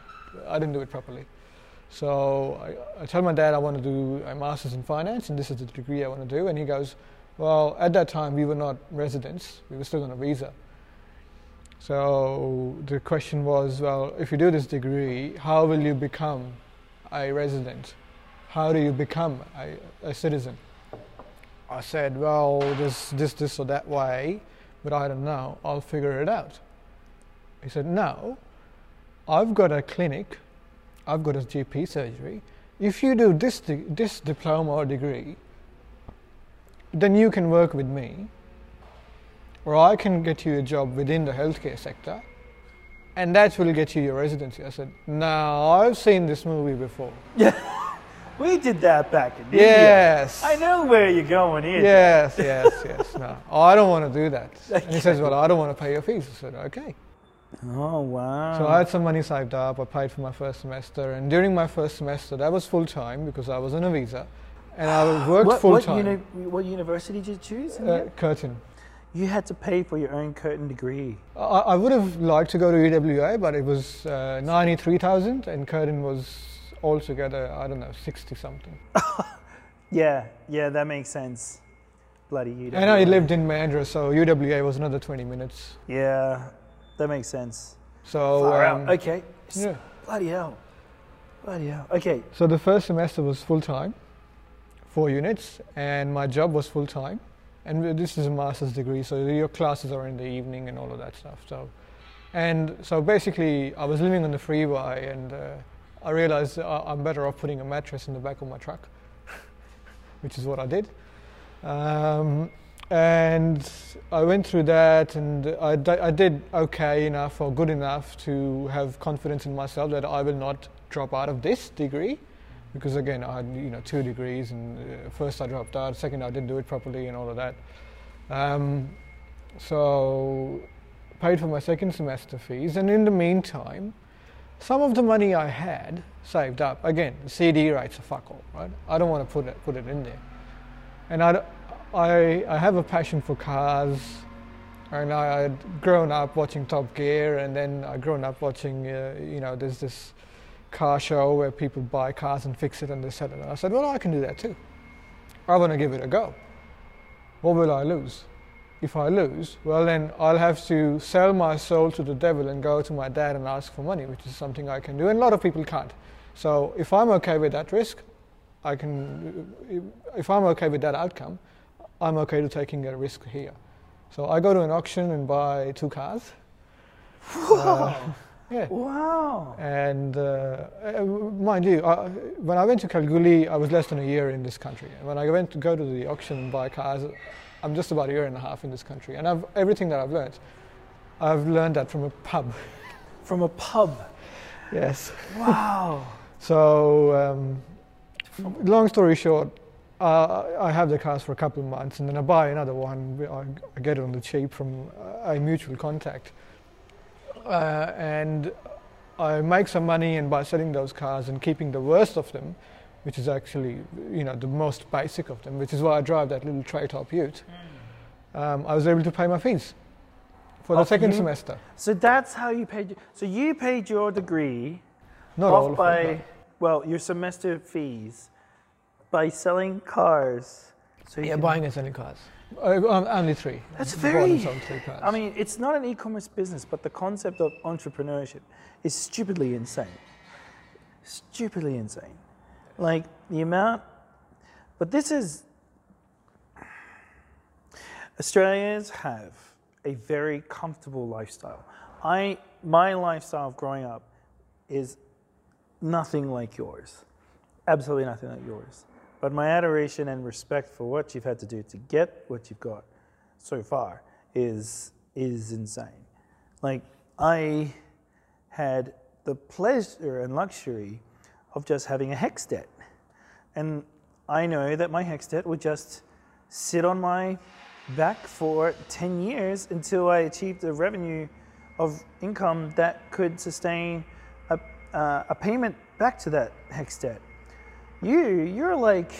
I didn't do it properly. So I, I tell my dad I want to do a master's in finance, and this is the degree I want to do. And he goes, "Well, at that time we were not residents; we were still on a visa." So the question was, well, if you do this degree, how will you become a resident? How do you become a, a citizen? I said, well, this, this, this, or that way, but I don't know. I'll figure it out. He said, no, I've got a clinic, I've got a GP surgery. If you do this, this diploma or degree, then you can work with me, or I can get you a job within the healthcare sector, and that will get you your residency. I said, no, I've seen this movie before. Yeah, We did that back in India. Yes. I know where you're going here. Yes, yes, yes. No, I don't want to do that. And he says, well, I don't want to pay your fees. I said, okay. Oh wow. So I had some money saved up. I paid for my first semester, and during my first semester, that was full time because I was on a visa, and I worked what, full what, time. uni- what university did you choose? uh? Curtin. you had to pay for your own Curtin degree. I, I would have liked to go to UWA, but it was uh, ninety-three thousand, and Curtin was altogether I don't know sixty something. Yeah, yeah, that makes sense. Bloody UWA. And I lived in Mandurah, so UWA was another twenty minutes. Yeah, that makes sense. So um. Okay. Yeah. Bloody hell. Bloody hell. Okay. So the first semester was full time, four units, and my job was full time. And this is a master's degree, so your classes are in the evening and all of that stuff. So, and so basically, I was living on the freeway, and uh, I realized I'm better off putting a mattress in the back of my truck, which is what I did. Um, and I went through that, and I, I did okay enough or good enough to have confidence in myself that I will not drop out of this degree, because again I had you know two degrees, and uh, first I dropped out, second I didn't do it properly, and all of that. Um, so paid for my second semester fees, and in the meantime, some of the money I had saved up. Again, CD rates are fuck all, right? I don't want to put it put it in there, and I I have a passion for cars, and I had grown up watching Top Gear, and then I grown up watching, uh, you know, there's this car show where people buy cars and fix it and they sell it. And I said, well, I can do that too. I want to give it a go. What will I lose? If I lose, well, then I'll have to sell my soul to the devil and go to my dad and ask for money, which is something I can do, and a lot of people can't. So if I'm okay with that risk, I can. If I'm okay with that outcome, I'm okay to taking a risk here. So I go to an auction and buy two cars. Uh, yeah. Wow. And uh, uh, mind you, I, when I went to Kalgoorlie, I was less than a year in this country. And when I went to go to the auction and buy cars, I'm just about a year and a half in this country. And I've, everything that I've learned, I've learned that from a pub. From a pub. Yes. Wow. So, um, long story short, uh, I have the cars for a couple of months, and then I buy another one. I, I get it on the cheap from a mutual contact, uh, and I make some money. And by selling those cars and keeping the worst of them, which is actually you know the most basic of them, which is why I drive that little tray top Ute, um, I was able to pay my fees for the second you? semester. So that's how you paid. So you paid your degree Not all of by it, well your semester fees by selling cars. So yeah, buying and selling cars. Uh, only three. That's very- three. I mean, it's not an e-commerce business, but the concept of entrepreneurship is stupidly insane. Stupidly insane. Like the amount, but this is. Australians have a very comfortable lifestyle. I my lifestyle of growing up is nothing like yours. Absolutely nothing like yours. But my adoration and respect for what you've had to do to get what you've got so far is is insane. Like I had the pleasure and luxury of just having a HECS debt. And I know that my HECS debt would just sit on my back for 10 years until I achieved a revenue of income that could sustain a, uh, a payment back to that HECS debt. You, you're like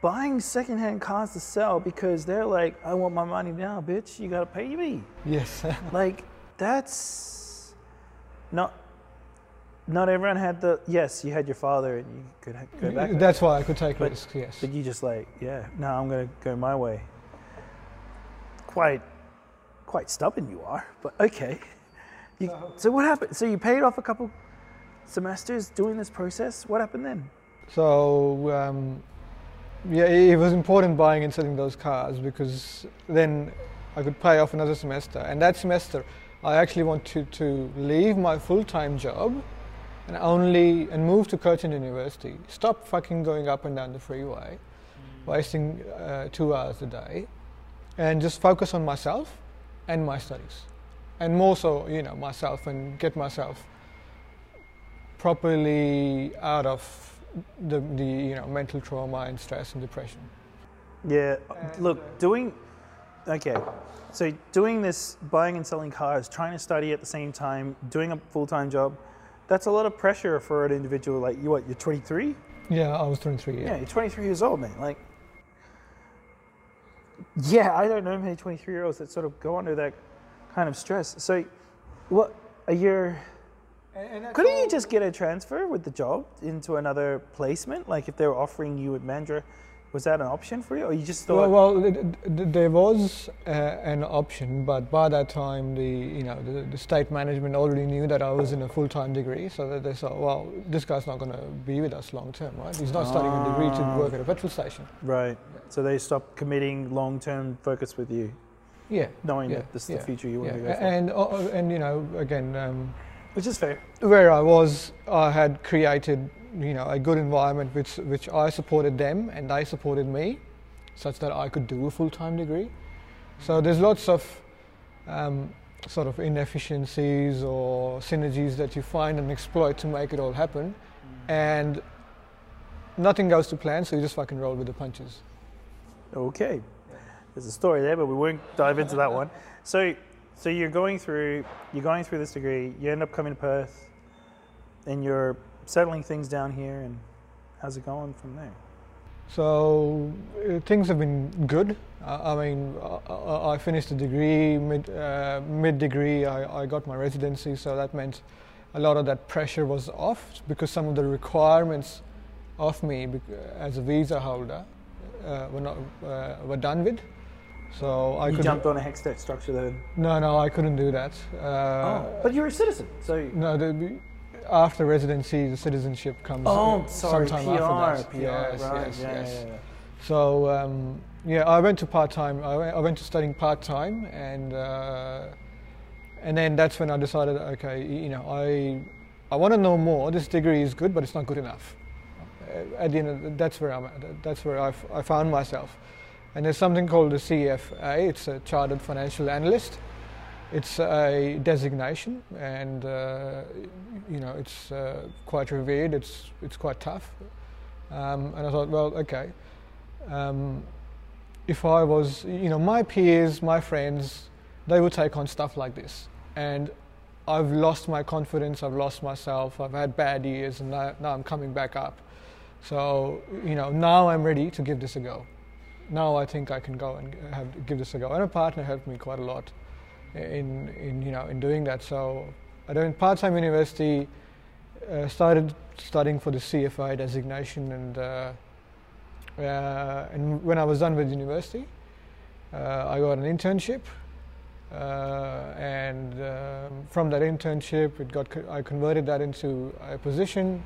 buying secondhand cars to sell because they're like, I want my money now, bitch. You gotta pay me. yes. Like that's not. Not everyone had the. Yes, you had your father, and you could ha- go back. That's why I could take But- risks. Yes. But you just like, yeah, no, I'm gonna go my way. Quite, quite stubborn you are, but okay. You, so what happened? So you paid off a couple semesters doing this process. What happened then? So um, yeah, it it was important buying and selling those cars because then I could pay off another semester. And that semester, I actually wanted to leave my full-time job and only and move to Curtin University. Stop fucking going up and down the freeway, wasting uh, two hours a day, and just focus on myself and my studies, and more so, you know, myself and get myself properly out of the, the you know mental trauma and stress and depression. Yeah. And, Look, uh, doing. Okay. So doing this, buying and selling cars, trying to study at the same time, doing a full time job, that's a lot of pressure for an individual like you. What? You're 23. Yeah, I was 23. Yeah, you're 23 years old, man. Like. Yeah, I don't know many 23 year olds that sort of go under that kind of stress. So, what a year. Couldn't you just get a transfer with the job into another placement? Like if they were offering you at Mandurah, was that an option for you, or you just thought? Well, well th- th- there was uh, an option, but by that time, the you know the, the state management already knew that I was in a full time degree, so that they thought, well, this guy's not going to be with us long term, right? He's not studying a degree to Ah. work at a petrol station. right. So they stopped committing long term focus with you, Yeah, knowing yeah, that this is yeah, the future you want to go for, and uh, and you know again. Um, which is fair. where I was, I had created, you know, a good environment which which I supported them and they supported me, such that I could do a full time degree. So there's lots of um, sort of inefficiencies or synergies that you find and exploit to make it all happen, and nothing goes to plan, so you just fucking roll with the punches. Okay. There's a story there, but we won't dive into that one. So, so you're going through, you're going through this degree. You end up coming to Perth, and you're settling things down here. And how's it going from there? So uh, things have been good. I, mean, I, finished the degree mid uh, mid degree. I, I got my residency, so that meant a lot of that pressure was off because some of the requirements of me as a visa holder uh, were not were done with. So I you could jumped on a HECS deck structure then. no no I couldn't do that. Uh, oh, but you're a citizen, so. no, the, after residency, the citizenship comes. Oh, uh, sorry, sometime PR, after that. PR, yes, right? yes, yeah, yes. yeah, yeah. So um, yeah, I went to part time. I went, I went to studying part time, and uh, and then that's when I decided, okay, you know, I I want to know more. This degree is good, but it's not good enough. Uh, At the end, the, that's where I'm. At. That's where I, f- I found myself. And there's something called the CFA. It's a Chartered Financial Analyst. It's a designation, and uh, you know, it's uh, quite revered. It's it's quite tough. Um, and I thought, well, okay. Um, if I was, you know, my peers, my friends, they would take on stuff like this, and I've lost my confidence. I've lost myself. I've had bad years, and now, now I'm coming back up. So, you know, now I'm ready to give this a go. Now I think I can go and have, give this a go. And a partner helped me quite a lot in, in you know, in doing that. So I did part-time university, uh, started studying for the CFA designation, and uh, uh, and when I was done with university, uh, I got an internship. Uh, and um, from that internship, it got co- I converted that into a position,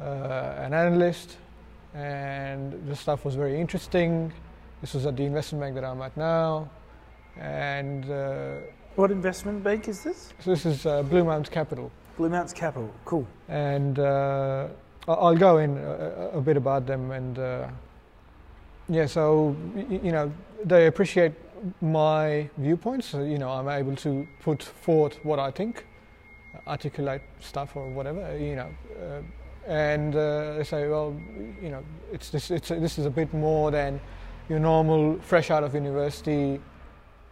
uh, an analyst, and the stuff was very interesting. This was at the investment bank that I'm at now, and uh, What investment bank is this? so this is uh, Blue Mount Capital. Blue Mountains Capital. Cool. and uh, I'll go in a, a bit about them and uh, yeah so you know they appreciate my viewpoints so, you know I'm able to put forth what I think articulate stuff or whatever you know uh, and uh, they say well you know it's this it's this is a bit more than your normal fresh out of university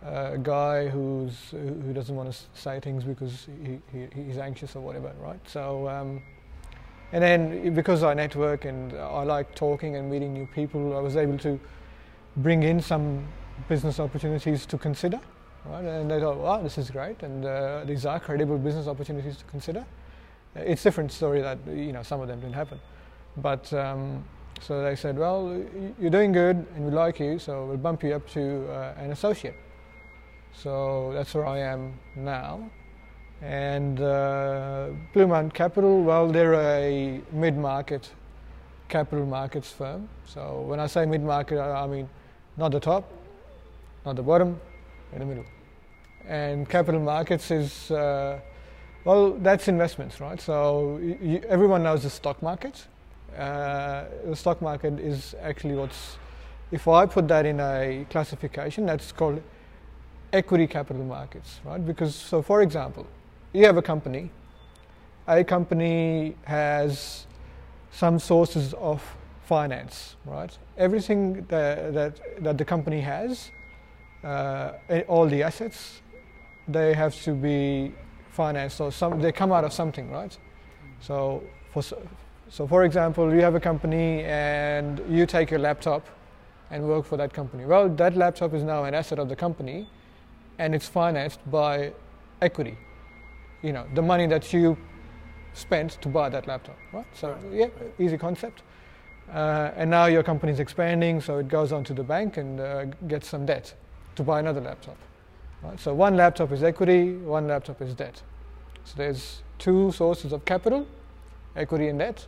uh, guy who's who doesn't want to say things because he, he, he's anxious or whatever, right? So, um, and then because I network and I like talking and meeting new people, I was able to bring in some business opportunities to consider, right? And they thought, wow, this is great, and uh, these are credible business opportunities to consider. It's a different story that you know some of them didn't happen, but. Um, so they said, well, you're doing good and we like you, so we'll bump you up to uh, an associate. So that's where I am now. And uh, Blue Mountain Capital, well, they're a mid market capital markets firm. So when I say mid market, I, I mean not the top, not the bottom, in the middle. And capital markets is, uh, well, that's investments, right? So everyone knows the stock market. Uh, the stock market is actually what's, if I put that in a classification, that's called equity capital markets, right? Because, so for example, you have a company, a company has some sources of finance, right? Everything that, that, that the company has, uh, all the assets, they have to be financed or some, they come out of something, right? So for, so for example, you have a company and you take your laptop and work for that company. Well, that laptop is now an asset of the company and it's financed by equity. You know, the money that you spent to buy that laptop, right? So yeah, easy concept. Uh, and now your company is expanding, so it goes onto the bank and uh, gets some debt to buy another laptop. Right? So one laptop is equity, one laptop is debt. So there's two sources of capital, equity and debt.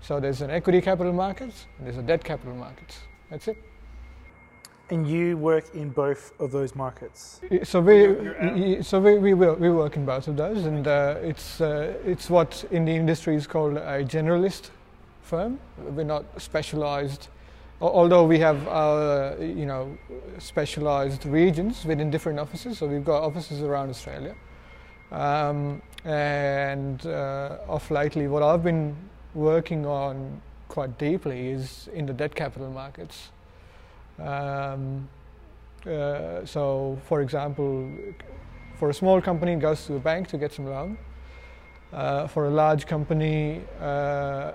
So there's an equity capital markets, and there's a debt capital markets. That's it. And you work in both of those markets. So we, so we, we, will, we work in both of those, and uh, it's uh, it's what in the industry is called a generalist firm. We're not specialized, although we have our you know specialized regions within different offices. So we've got offices around Australia, um, and uh, of lately, what I've been working on quite deeply is in the debt capital markets. Um, uh, so, for example, for a small company, it goes to a bank to get some loan. Uh, for a large company, uh,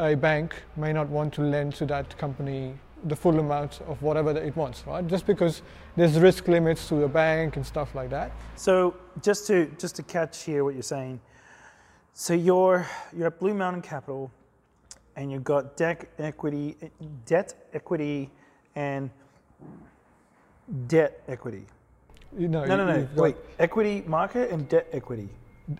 a bank may not want to lend to that company the full amount of whatever it wants, right? Just because there's risk limits to a bank and stuff like that. So, just to just to catch here what you're saying, so you're you're at Blue Mountain Capital, and you've got debt equity, debt equity, and debt equity. You know, no, no, no. Wait, equity market and debt equity.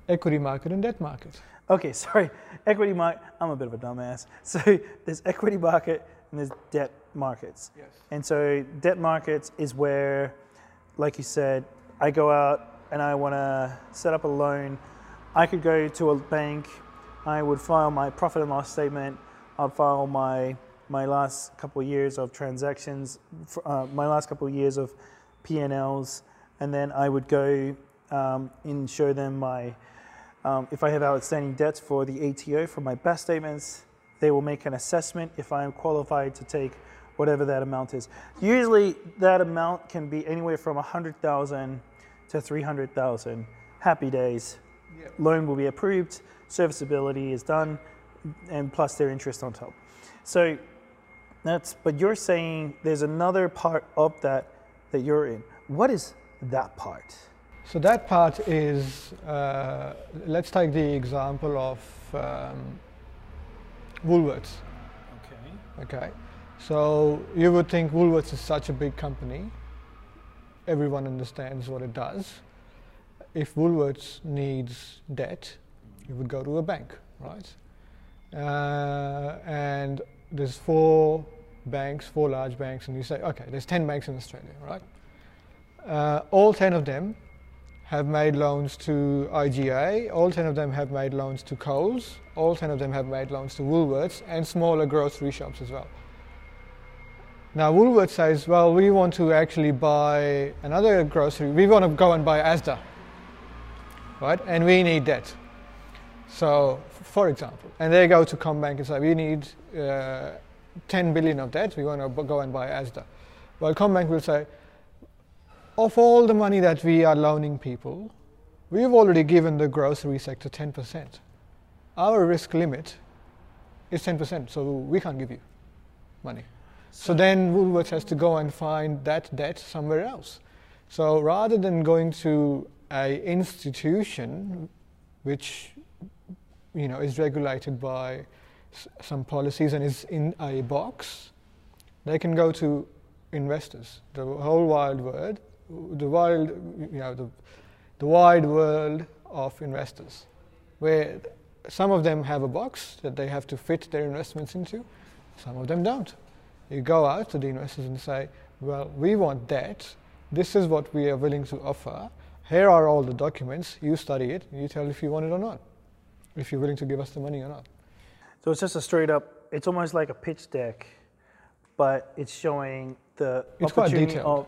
Equity market and debt market. Okay, sorry. Equity market. I'm a bit of a dumbass. So there's equity market and there's debt markets. Yes. And so debt markets is where, like you said, I go out and I want to set up a loan. I could go to a bank. I would file my profit and loss statement. I'd file my my last couple of years of transactions, uh, my last couple of years of P&Ls, and then I would go um, and show them my, um, if I have outstanding debts for the ATO for my BAS statements, they will make an assessment if I am qualified to take whatever that amount is. Usually that amount can be anywhere from 100,000 to 300,000. Happy days. Yep. Loan will be approved, serviceability is done, and plus their interest on top. So that's, but you're saying there's another part of that that you're in. What is that part? So that part is, uh, let's take the example of um, Woolworths. Okay. Okay. So you would think Woolworths is such a big company. Everyone understands what it does. If Woolworths needs debt, you would go to a bank, right? Uh, and there's four banks, four large banks, and you say, okay, there's 10 banks in Australia, right? Uh, all 10 of them have made loans to IGA, all 10 of them have made loans to Coles, all 10 of them have made loans to Woolworths and smaller grocery shops as well. Now, Woolworths says, well, we want to actually buy another grocery, we want to go and buy Asda, right? And we need debt. So, for example, and they go to CommBank and say, we need uh, 10 billion of debt, we want to go and buy Asda. Well, CommBank will say, of all the money that we are loaning people, we've already given the grocery sector 10%. Our risk limit is 10%, so we can't give you money. So then Woolworths has to go and find that debt somewhere else. So rather than going to a institution which you know is regulated by some policies and is in a box, they can go to investors, the whole wild world, the wild, you know, the, the wide world of investors, where some of them have a box that they have to fit their investments into, some of them don't. You go out to the investors and say, well, we want debt. This is what we are willing to offer. Here are all the documents. You study it. And you tell if you want it or not, if you're willing to give us the money or not. So it's just a straight up. It's almost like a pitch deck, but it's showing the it's opportunity of.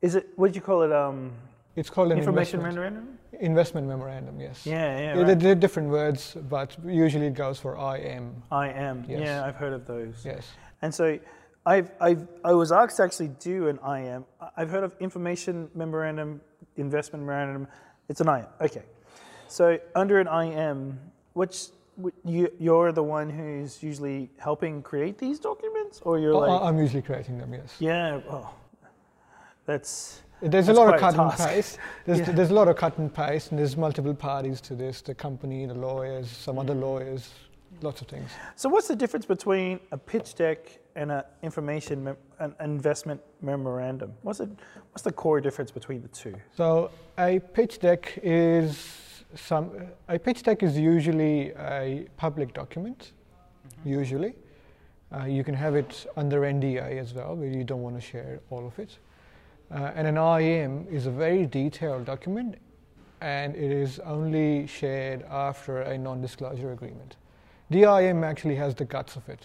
Is it what did you call it? Um, it's called an information memorandum. Investment memorandum, yes. Yeah, yeah. Right. They're different words, but usually it goes for IM. I am. Yes. Yeah, I've heard of those. Yes. And so I've, I've, I was asked to actually do an IM. I've heard of information memorandum, investment memorandum. It's an IM. Okay. So under an IM, which you, you're the one who's usually helping create these documents, or you're like, I'm usually creating them, yes. yeah, oh, that's There's That's a lot of cut and paste. There's, Yeah. there's a lot of cut and paste, and there's multiple parties to this the company, the lawyers, some other Mm. lawyers, lots of things. so. What's the difference between a pitch deck and an information mem- an investment memorandum? What's it? What's the core difference between the two? So a pitch deck is some a pitch deck is usually a public document. Usually, uh, you can have it under NDA as well, where you don't want to share all of it. Uh, and an IM is a very detailed document, and it is only shared after a non-disclosure agreement. The IM actually has the guts of it.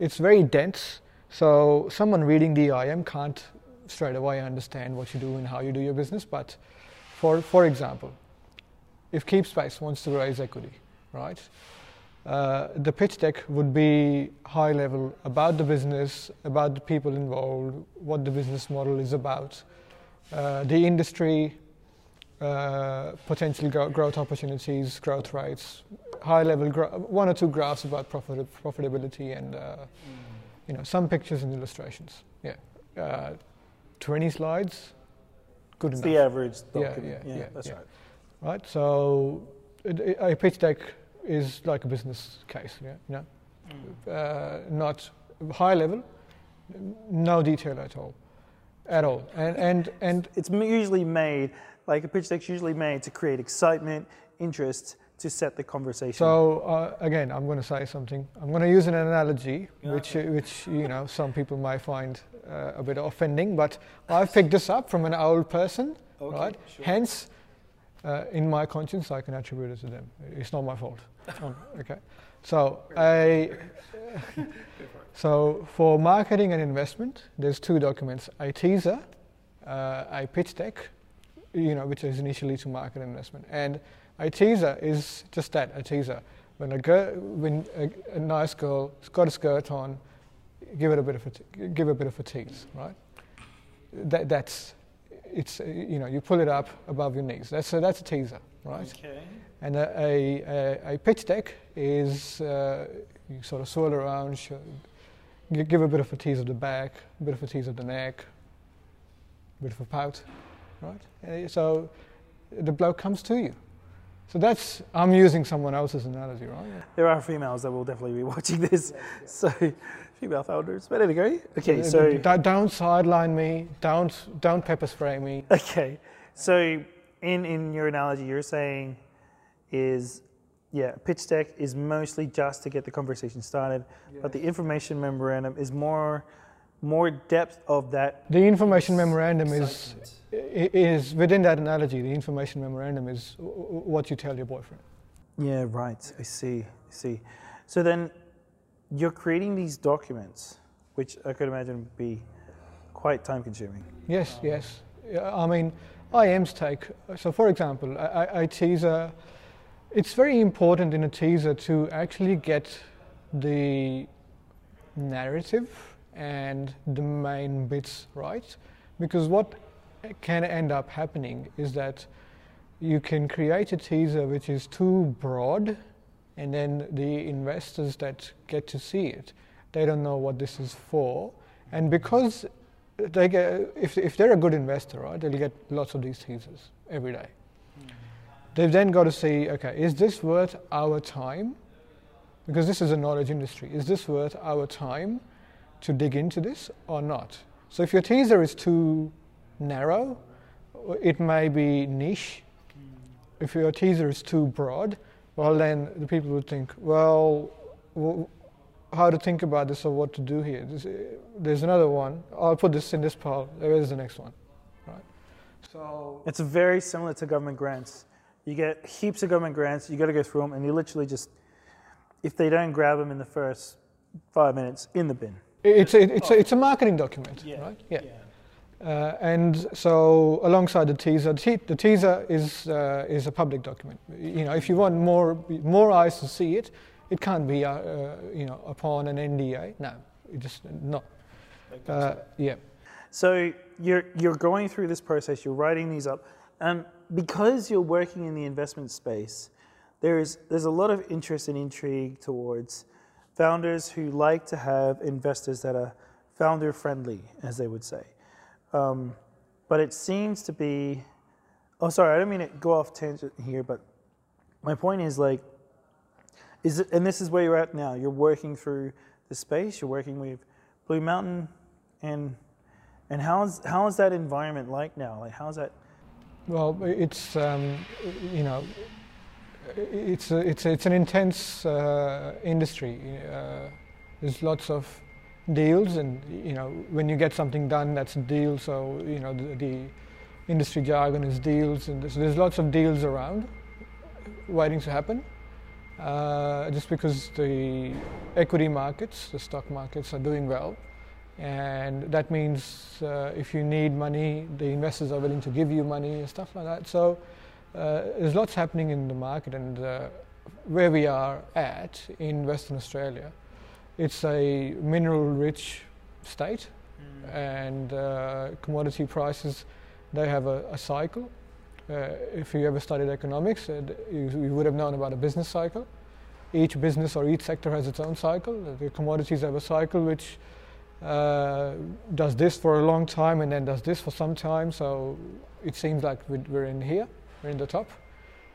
It's very dense, so someone reading the IM can't straight away understand what you do and how you do your business. But for, for example, if Keepspace wants to raise equity, right? Uh, the pitch deck would be high level about the business, about the people involved, what the business model is about, uh, the industry, uh, potential growth opportunities, growth rates, high level, gra- one or two graphs about profit- profitability and uh, you know some pictures and illustrations. Yeah, uh, 20 slides, good It's enough the average Yeah, document. yeah, yeah, that's yeah. right. right? So it, it- a pitch deck is like a business case, yeah, you know, uh, not high level, no detail at all, at all, and and and It's usually made, like a pitch deck's usually made to create excitement, interest, to set the conversation. so uh, again, I'm going to say something. I'm going to use an analogy, Yeah. which uh, which you know some people might find uh, a bit offending, but I've picked this up from an old person, Okay, right? sure. Hence, uh, in my conscience, I can attribute it to them. It's not my fault. Um, okay. So I. so for marketing and investment, there's two documents: a teaser, uh, a pitch deck, you know, which is initially to market investment, and a teaser is just that, a teaser. When a girl, when a, a nice girl has got a skirt on, give it a bit of a, give a bit of a tease, right? That, that's, it's, you know, you pull it up above your knees. That's a, that's a teaser, right? Okay. And a, a, a, pitch deck is uh, you sort of swirl around, give a bit of a tease of the back, a bit of a tease of the neck, a bit of a pout, right? Uh, so the bloke comes to you. So that's, I'm using someone else's analogy, right? There are females that will definitely be watching this. So, female founders. But anyway, okay. So, don't sideline me, don't, don't pepper spray me. okay. So, in in your analogy, you're saying is yeah, pitch deck is mostly just to get the conversation started, but the information memorandum is more more depth of that. The information memorandum is, is, within that analogy, the information memorandum is what you tell your boyfriend. Yeah, right. I see. I see. So then you're creating these documents, which I could imagine would be quite time consuming. Yes, yes. I mean, IMs take, so for example, a, teaser, it's very important in a teaser to actually get the narrative and the main bits right. Because what can end up happening is that you can create a teaser which is too broad, and then the investors that get to see it, they don't know what this is for. And because they get, if, if they're a good investor, right, they'll get lots of these teasers every day. Hmm. They've then got to see, okay, is this worth our time? Because this is a knowledge industry. Is this worth our time to dig into this or not? So if your teaser is too narrow, it may be niche. If your teaser is too broad, well, then the people would think, well, how to think about this or what to do here. There's another one. I'll put this in this pile. There is the next one, right? So It's very similar to government grants. You get heaps of government grants, you got to go through them, and you literally just, if they don't grab them in the first five minutes, in the bin. It's a, it's a, it's a marketing document, right? Yeah. Uh, and so, alongside the teaser, the, te- the teaser is uh, is a public document. You know, if you want more more eyes to see it, it can't be uh, uh you know upon an NDA. No, it just not. Uh, yeah. So you're you're going through this process. You're writing these up, and because you're working in the investment space, there's there's a lot of interest and intrigue towards founders who like to have investors that are founder friendly, as they would say. Um, but it seems to be. Oh, sorry, I don't mean to go off tangent here, but my point is like, is it, and this is where you're at now. You're working through the space. You're working with Blue Mountain, and and how's how is that environment like now? Like, how's that? Well, it's um, you know, it's a, it's a, it's an intense uh, industry. Uh, there's lots of deals, and you know when you get something done, that's a deal. So you know the, the industry jargon is deals, and so there's lots of deals around waiting to happen. Uh, just because the equity markets, the stock markets, are doing well, and that means uh, if you need money, the investors are willing to give you money and stuff like that. So there's lots happening in the market, and uh, where we are at in Western Australia it's a mineral-rich state, mm. and uh, commodity prices they have a, a cycle. Uh, if you ever studied economics, uh, you, you, would have known about a business cycle. Each business or each sector has its own cycle. The commodities have a cycle which uh, does this for a long time and then does this for some time. So it seems like we're in here, we're in the top.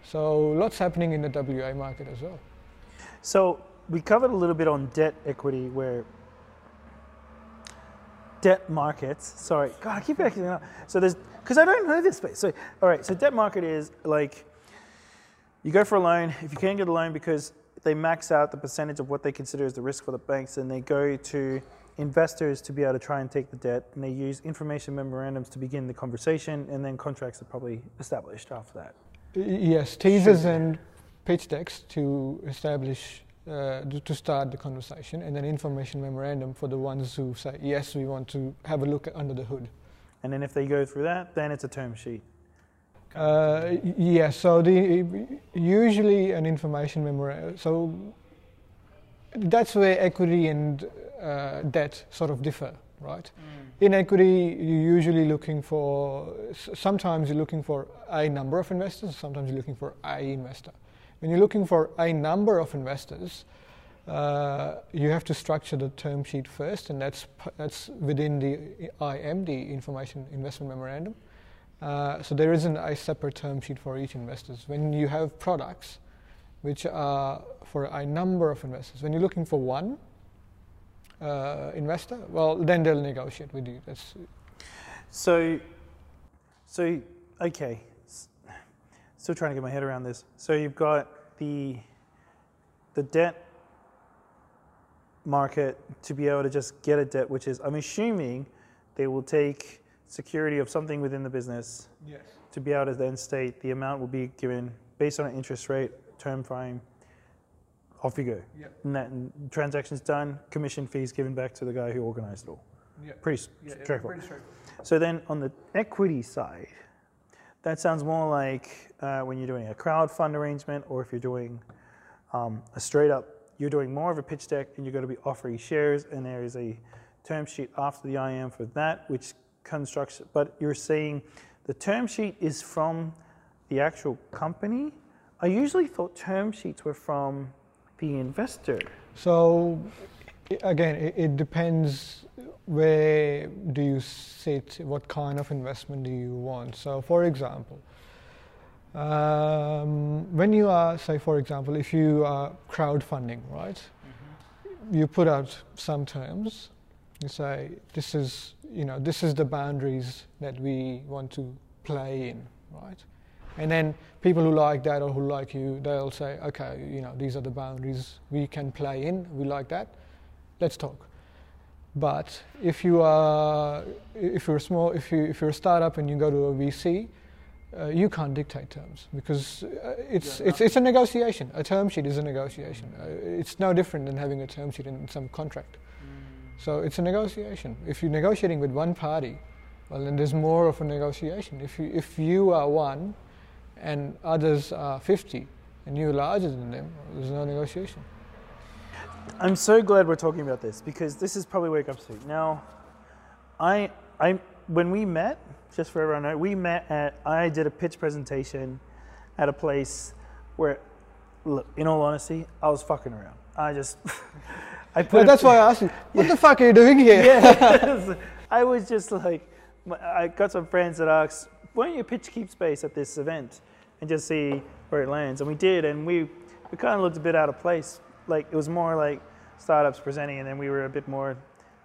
So lots happening in the WA market as well. So we covered a little bit on debt equity where debt markets, sorry, God, I keep backing up. So there's, because I don't know this space. So, all right, so debt market is like you go for a loan. If you can't get a loan because they max out the percentage of what they consider as the risk for the banks, and they go to investors to be able to try and take the debt, and they use information memorandums to begin the conversation, and then contracts are probably established after that. Yes, teasers sure. and pitch decks to establish uh, to start the conversation, and an information memorandum for the ones who say, yes, we want to have a look under the hood. And then if they go through that, then it's a term sheet. Uh, yes, yeah, so the, usually an information memorandum, so that's where equity and uh, debt sort of differ, right? Mm. In equity, you're usually looking for, sometimes you're looking for a number of investors, sometimes you're looking for a investor. When you're looking for a number of investors, uh, you have to structure the term sheet first, and that's that's within the IM, the Information Investment Memorandum. Uh, so there isn't a separate term sheet for each investors. When you have products which are for a number of investors, when you're looking for one uh, investor, well, then they'll negotiate with you. That's so. So okay, still trying to get my head around this. So you've got the the debt market to be able to just get a debt, which is I'm assuming they will take security of something within the business yes. to be able to then state the amount will be given based on an interest rate, term frame. Off you go. Yep. And that and transaction's done, commission fees given back to the guy who organized it all. Yep. Pretty, yeah, straightforward. pretty straightforward. So then on the equity side, that sounds more like uh, when you're doing a crowd-fund arrangement or if you're doing um, a straight up, you're doing more of a pitch deck and you're going to be offering shares and there is a term sheet after the IM for that, which constructs, but you're saying the term sheet is from the actual company. I usually thought term sheets were from the investor. So again, it, it depends where do you sit, what kind of investment do you want. So for example, um, when you are, say, for example, if you are crowdfunding, right? Mm-hmm. You put out some terms. You say this is, you know, this is the boundaries that we want to play in, right? And then people who like that or who like you, they'll say, okay, you know, these are the boundaries we can play in. We like that. Let's talk. But if you are, if you're small, if you if you're a startup and you go to a VC, uh, you can't dictate terms because uh, it's, yeah, it's, it's a negotiation. A term sheet is a negotiation. Uh, it's no different than having a term sheet in some contract. Mm. So it's a negotiation. If you're negotiating with one party, well, then there's more of a negotiation. If you, if you are one and others are 50 and you're larger than them, there's no negotiation. I'm so glad we're talking about this because this is probably wake up to. Now, I, I, when we met, just for everyone to know, we met at, I did a pitch presentation at a place where, look, in all honesty, I was fucking around. I just, I put. A- that's why I asked you, what the fuck are you doing here? yeah, I was just like, I got some friends that asked, why don't you pitch Keep Space at this event and just see where it lands? And we did, and we, we kind of looked a bit out of place. Like, it was more like startups presenting, and then we were a bit more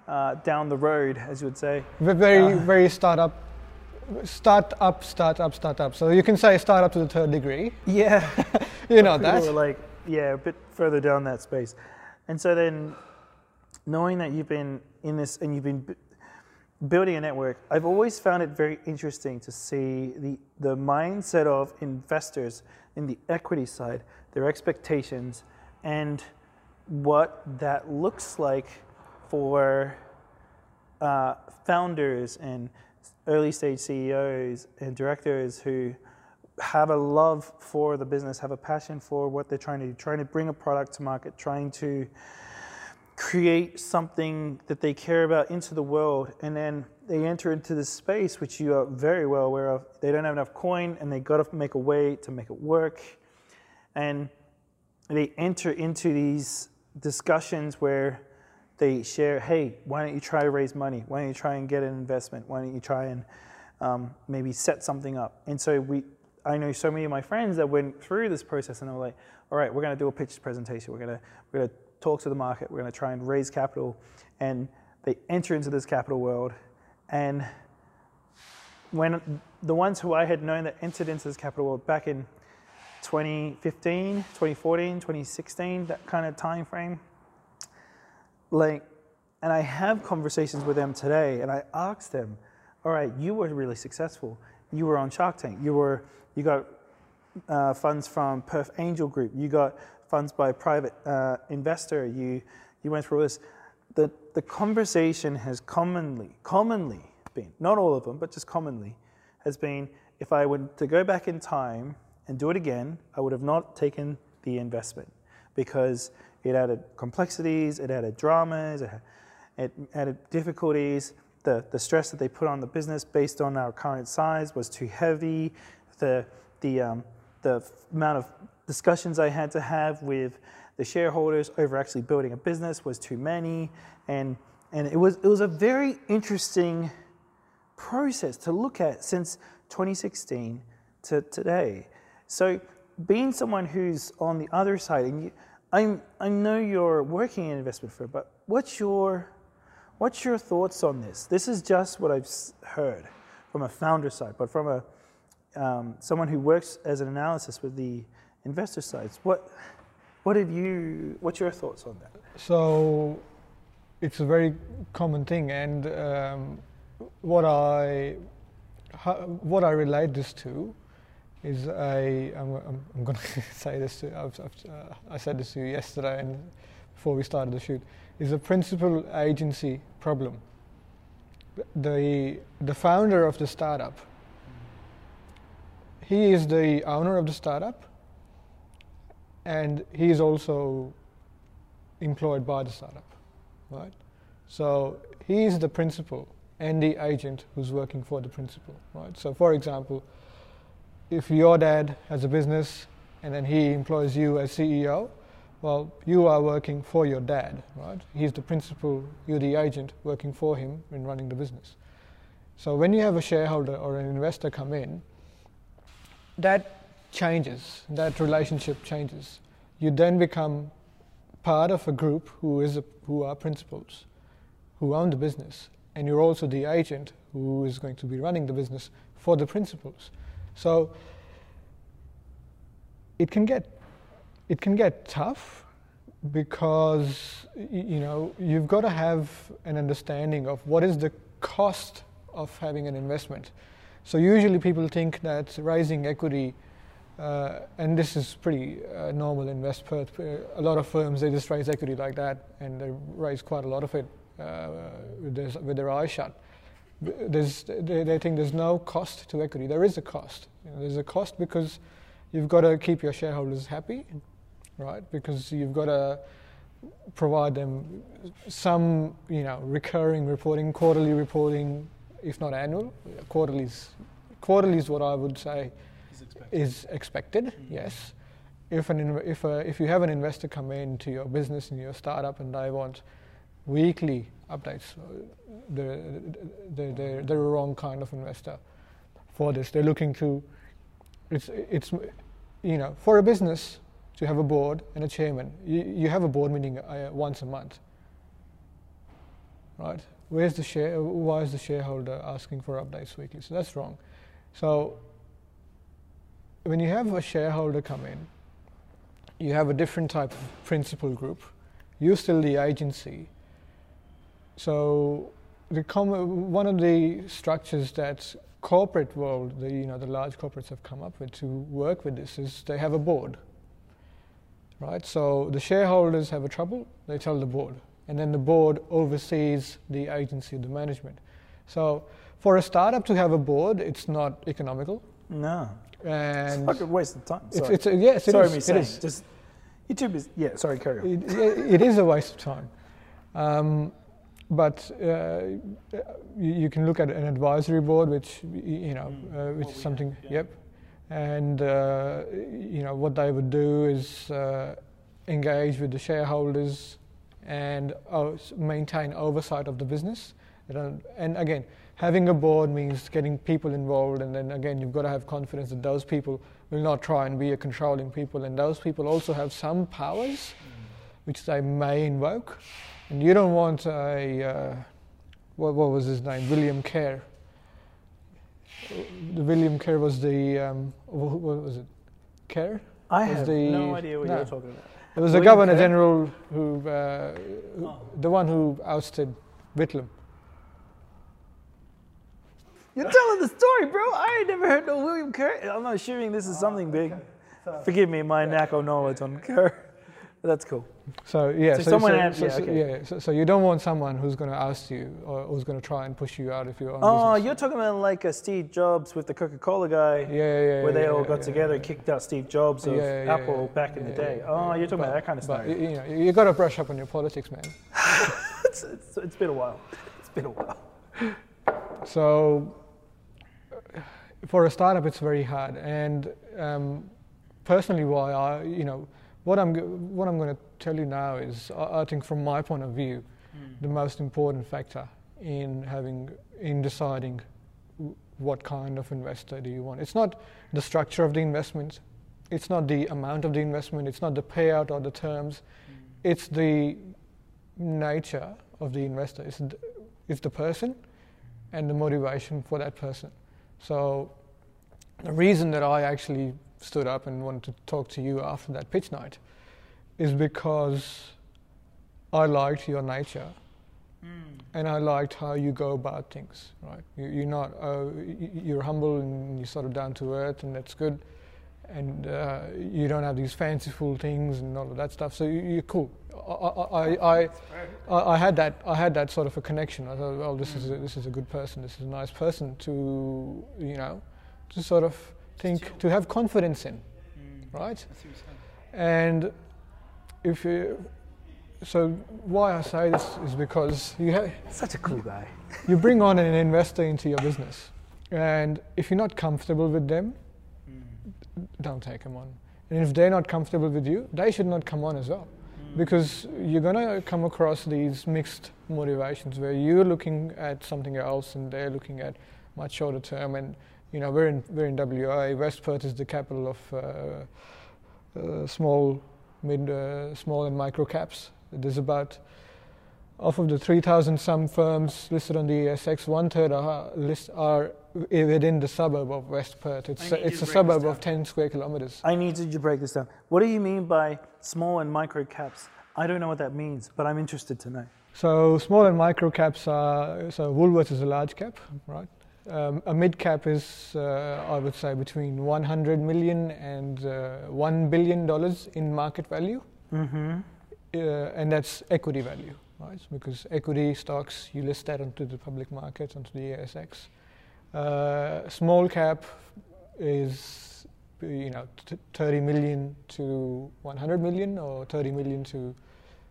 uh, down the road, as you would say. Very, Uh. very startup, start up, start up, start up. So you can say start up to the third degree. Yeah. You know that. we were like, yeah, a bit further down that space. And so then, knowing that you've been in this and you've been building a network, I've always found it very interesting to see the, the mindset of investors in the equity side, their expectations, and what that looks like for uh, founders and early stage CEOs and directors who have a love for the business, have a passion for what they're trying to do, trying to bring a product to market, trying to create something that they care about into the world, and then they enter into this space which you are very well aware of. They don't have enough coin, and they got to make a way to make it work, and they enter into these discussions where they share, hey, why don't you try to raise money? Why don't you try and get an investment? Why don't you try and um, maybe set something up? And so we, I know so many of my friends that went through this process and they were like, all right, we're going to do a pitch presentation. We're going to we're going to talk to the market. We're going to try and raise capital, and they enter into this capital world, and when the ones who I had known that entered into this capital world back in 2015, 2014, 2016, that kind of time frame, like, and I have conversations with them today, and I ask them, all right, you were really successful. You were on Shark Tank. You were, you got uh, funds from Perth Angel Group. You got funds by a private uh, investor. You, you went through this. The, the conversation has commonly, commonly been, not all of them, but just commonly, has been if I were to go back in time and do it again, I would have not taken the investment because it added complexities, it added dramas, it, it added difficulties. The, the stress that they put on the business based on our current size was too heavy. The, the, um, the amount of discussions I had to have with the shareholders over actually building a business was too many. And, and it, was, it was a very interesting process to look at since 2016 to today. So, being someone who's on the other side, and you, I, I know you're working in investment firm, but what's your, what's your thoughts on this? This is just what I've heard from a founder side, but from a um, someone who works as an analysis with the investor sides. What, what have you? What's your thoughts on that? So it's a very common thing, and um, what I how, what I relate this to is a I'm, I'm, I'm going to say this to I've, I've, uh, I said this to you yesterday and before we started the shoot is a principal agency problem. The the founder of the startup he is the owner of the startup and he is also employed by the startup, right? So he is the principal and the agent who's working for the principal, right? So for example, if your dad has a business and then he employs you as CEO, well, you are working for your dad, right? He's the principal, you're the agent working for him in running the business. So when you have a shareholder or an investor come in, that changes, that relationship changes. You then become part of a group who is a, who are principals, who own the business, and you're also the agent who is going to be running the business for the principals. So it can get it can get tough because you know you've got to have an understanding of what is the cost of having an investment. So usually people think that raising equity, uh, and this is pretty uh, normal in West Perth. uh, A lot of firms they just raise equity like that, and they raise quite a lot of it uh, with, their, with their eyes shut. there's, they, they think there's no cost to equity. There is a cost. You know, there's a cost because you've got to keep your shareholders happy, right? Because you've got to provide them some, you know, recurring reporting, quarterly reporting, if not annual. Quarterly is, quarterly is what I would say Is expected. is expected. Yes. If an inv- if a, if you have an investor come into your business and your startup and they want weekly updates, uh, they're, they're, they're, they're a wrong kind of investor for this. They're looking to it's it's you know for a business to have a board and a chairman. You, you have a board meeting uh, once a month, right? Where's the share? Why is the shareholder asking for updates weekly? So that's wrong. So when you have a shareholder come in, you have a different type of principal group. You're still the agency. So the one of the structures that corporate world, the you know the large corporates have come up with to work with this is they have a board. Right? So the shareholders have a trouble, they tell the board. And then the board oversees the agency, the management. So for a startup to have a board, it's not economical. No. And It's like a waste of time. Sorry. it's a, yes, it sorry is, me saying. is. Just YouTube is yeah. Sorry, carry on. It, it- it is a waste of time. Um, but uh, you, you can look at an advisory board, which y- you know, Mm. uh, which What is we something. have, yeah. Yep. And uh, you know what they would do is uh, engage with the shareholders and uh, maintain oversight of the business. And again, having a board means getting people involved, and then again, you've got to have confidence that those people will not try and be a controlling people, and those people also have some powers which they may invoke. And you don't want a, uh, what, what was his name, William Kerr. The William Kerr was the, um, wh- what was it, Kerr? I have the- no idea what no. you're talking about. It was the Governor Kerr? General who, uh, who Oh. the one who ousted Whitlam. You're telling the story, bro. I ain't never heard no William Kerr. I'm not assuming this is oh, something big. Forgive me, my lack of knowledge on Kerr. But that's cool. So yeah, So someone had- so, yeah, so- okay. yeah, so, so you don't want someone who's going to ask you or who's going to try and push you out of your own Oh, business. you're talking about like a Steve Jobs with the Coca-Cola guy, Yeah, yeah, yeah. where they yeah, all got yeah, together, yeah. kicked out Steve Jobs of Yeah, yeah, Apple yeah, back in the yeah, day. yeah, Oh, you're talking But- about that kind of stuff. you, you know, you got to brush up on your politics, man. it's, it's, it's been a while. It's been a while. So for a startup, it's very hard. And um, personally, why I, you know, what I'm what I'm going to tell you now is, I, I think from my point of view, the most important factor in having in deciding what kind of investor do you want. It's not the structure of the investment. It's not the amount of the investment. It's not the payout or the terms. It's the nature of the investor. It's the, it's the person and the motivation for that person. So the reason that I actually stood up and wanted to talk to you after that pitch night is because I liked your nature and I liked how you go about things. Right? You, you're not uh, you're humble and you're sort of down to earth, and that's good. And uh, you don't have these fanciful things and all of that stuff. So you, you're cool. I, I, I, I, I had that. I had that sort of a connection. I thought, well, this is a, this is a good person. This is a nice person to you know to sort of think to have confidence in, right? And if you, so why I say this is because you have, Such a cool guy. you bring on an investor into your business, and if you're not comfortable with them, don't take them on. And if they're not comfortable with you, they should not come on as well. Because you're going to come across these mixed motivations where you're looking at something else and they're looking at much shorter term. And, you know, we're in, we're in WA. West Perth is the capital of uh, uh, small, mid, uh, small and micro caps. There's about, off of the 3,000 some firms listed on the ASX, one third are, list, are within the suburb of West Perth. It's, I it's a suburb of 10 square kilometres. I need you to break this down. What do you mean by small and micro caps? I don't know what that means, but I'm interested to know. So small and micro caps are, so Woolworths is a large cap, right? Um, a mid cap is, uh, I would say, between 100 million and uh, 1 billion dollars in market value, Mm-hmm. uh, and that's equity value. right? Because equity stocks, you list that onto the public market, onto the ASX. Uh, small cap is, you know, t- 30 million to 100 million, or 30 million to,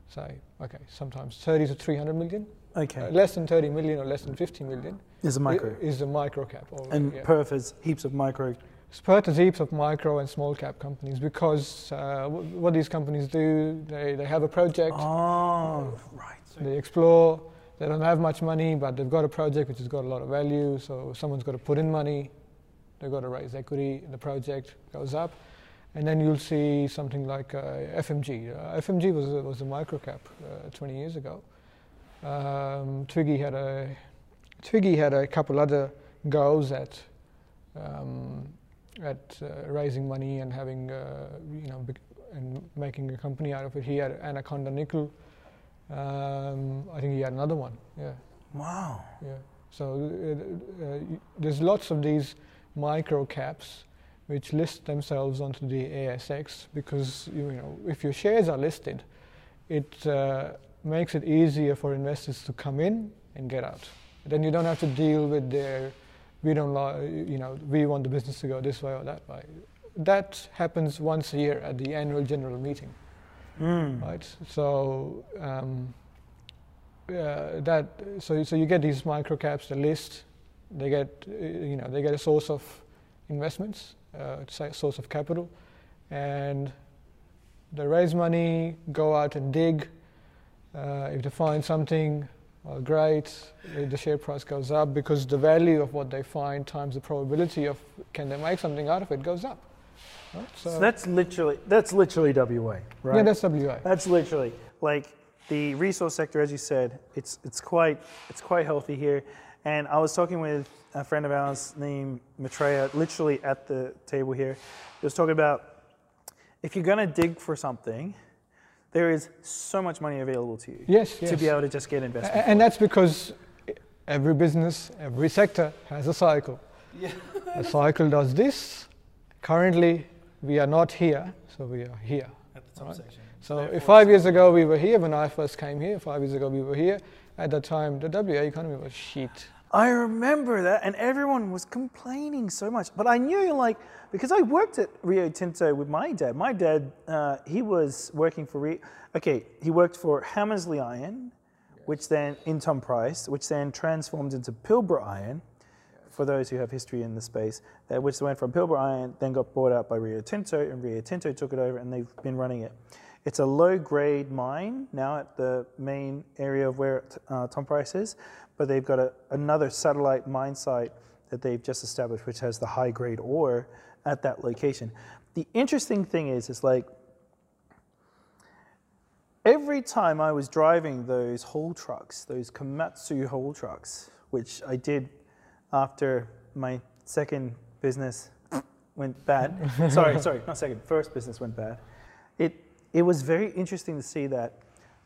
say, okay, sometimes 30 to 300 million. Okay. Uh, less than 30 million or less than 50 million is a micro. is a micro cap. Already, and yeah. Perth has heaps of micro. Spurt has heaps of micro and small cap companies because uh, w- what these companies do, they, they have a project, Oh, right. they explore, they don't have much money, but they've got a project which has got a lot of value, so someone's got to put in money, they've got to raise equity, the project goes up, and then you'll see something like uh, FMG. Uh, FMG was a, was a micro cap uh, 20 years ago. Um, Twiggy had a Twiggy had a couple other goes at um, at uh, raising money and having uh, you know and making a company out of it. He had Anaconda Nickel. Um, I think he had another one. Yeah, Wow. yeah. So uh, uh, there's lots of these micro caps which list themselves onto the ASX because you know if your shares are listed, it uh, makes it easier for investors to come in and get out. Then you don't have to deal with their we don't you know we want the business to go this way or that way. That happens once a year at the annual general meeting Mm. right? So um, uh, that so so you get these micro caps, the list, they get you know they get a source of investments, uh, source of capital, and they raise money, go out and dig. Uh, if they find something, well, great. The share price goes up because the value of what they find times the probability of can they make something out of it goes up. Right? So, uh, that's literally that's literally WA, right? yeah, that's WA. That's literally like the resource sector, as you said. It's it's quite it's quite healthy here. And I was talking with a friend of ours named Maitreya, literally at the table here. He was talking about if you're gonna dig for something, there is so much money available to you Yes, yes. to be able to just get investment. A- And that's because every business, every sector has a cycle. Yeah. A cycle does this. Currently, we are not here, so we are here. At the Right. section. So if five years ago we were here, when I first came here, five years ago we were here, at that time the WA economy was shit. I remember that, and everyone was complaining so much. But I knew, like, because I worked at Rio Tinto with my dad. My dad, uh, he was working for Rio. Okay, he worked for Hamersley Iron, which then in Tom Price, which then transformed into Pilbara Iron. For those who have history in the space, uh, which went from Pilbara Iron, then got bought out by Rio Tinto, and Rio Tinto took it over, and they've been running it. It's a low-grade mine now at the main area of where uh, Tom Price is, but they've got a, another satellite mine site that they've just established, which has the high-grade ore at that location. The interesting thing is, is like every time I was driving those haul trucks, those Komatsu haul trucks, which I did after my second business went bad. sorry, sorry, not second, first business went bad. It, it was very interesting to see that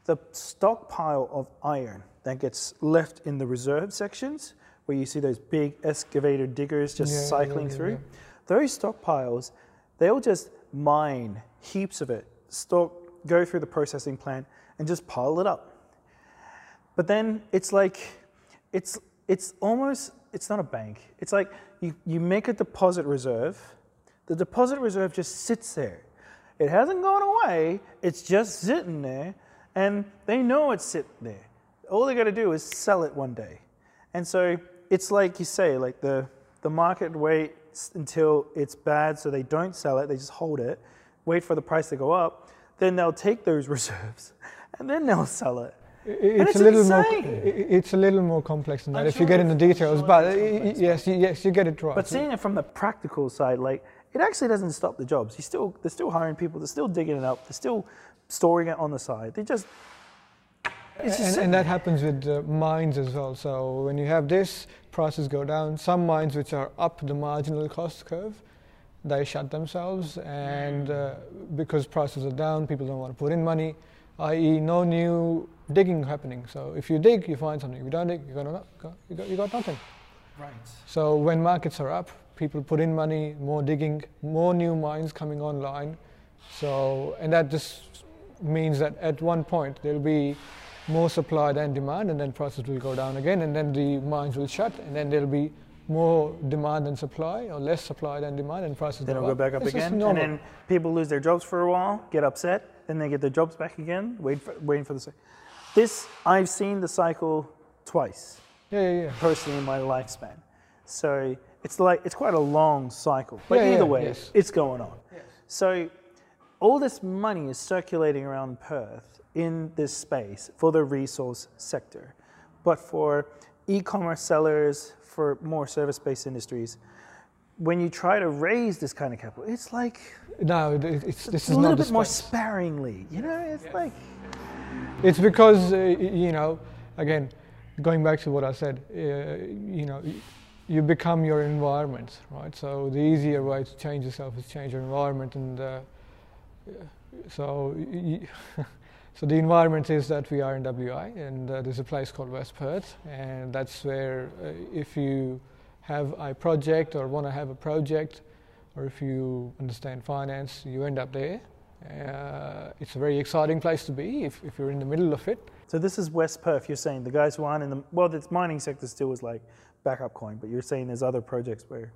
the stockpile of iron that gets left in the reserve sections, where you see those big excavator diggers just Yeah, yeah, cycling yeah, through, those stockpiles, they'll just mine heaps of it, stock, go through the processing plant, and just pile it up. But then it's like, it's, it's almost, it's not a bank. It's like you, you make a deposit reserve, the deposit reserve just sits there. It hasn't gone away, it's just sitting there, and they know it's sitting there. All they got to do is sell it one day. And so it's like you say, like the, the market waits until it's bad so they don't sell it, they just hold it, wait for the price to go up, then they'll take those reserves and then they'll sell it. I- It's, it's a little more. insane. i- It's a little more complex than that I'm if you get into it's- details. sure But complex, yes, y- yes, you get it right. But seeing it from the practical side, like it actually doesn't stop the jobs. You still, they're still hiring people, they're still digging it up, they're still storing it on the side. They just, and, and that happens with uh, mines as well. So when you have this, prices go down. Some mines which are up the marginal cost curve, they shut themselves, and uh, because prices are down, people don't want to put in money, i.e., no new digging happening. So if you dig, you find something. If you don't dig, you got, no- you got, you got nothing. Right. So when markets are up, people put in money, more digging, more new mines coming online. So and that just means that at one point there'll be more supply than demand, and then prices will go down again, and then the mines will shut, and then there'll be more demand than supply, or less supply than demand, and prices Then go it'll go back up It's again, and then people lose their jobs for a while, get upset, then they get their jobs back again, wait for, waiting for the. This I've seen the cycle twice yeah, yeah, yeah. personally in my lifespan, so it's like it's quite a long cycle. But Yeah, either yeah, way, yes. it's going on. So all this money is circulating around Perth in this space for the resource sector, but for e-commerce sellers, for more service-based industries. When you try to raise this kind of capital, it's like No, it- it's, this a is little not the bit more sparingly. You know, it's like It's because uh, you know, again, going back to what I said, uh, you know, you become your environment, right? So the easier way to change yourself is change your environment, and uh, so y- y- so the environment is that we are in WA, and uh, there's a place called West Perth, and that's where uh, if you have a project or want to have a project, or if you understand finance, you end up there. Uh, it's a very exciting place to be if, if you're in the middle of it. so. This is West Perth. You're saying the guys who aren't in the well, the mining sector still is like backup coin, but you're saying there's other projects where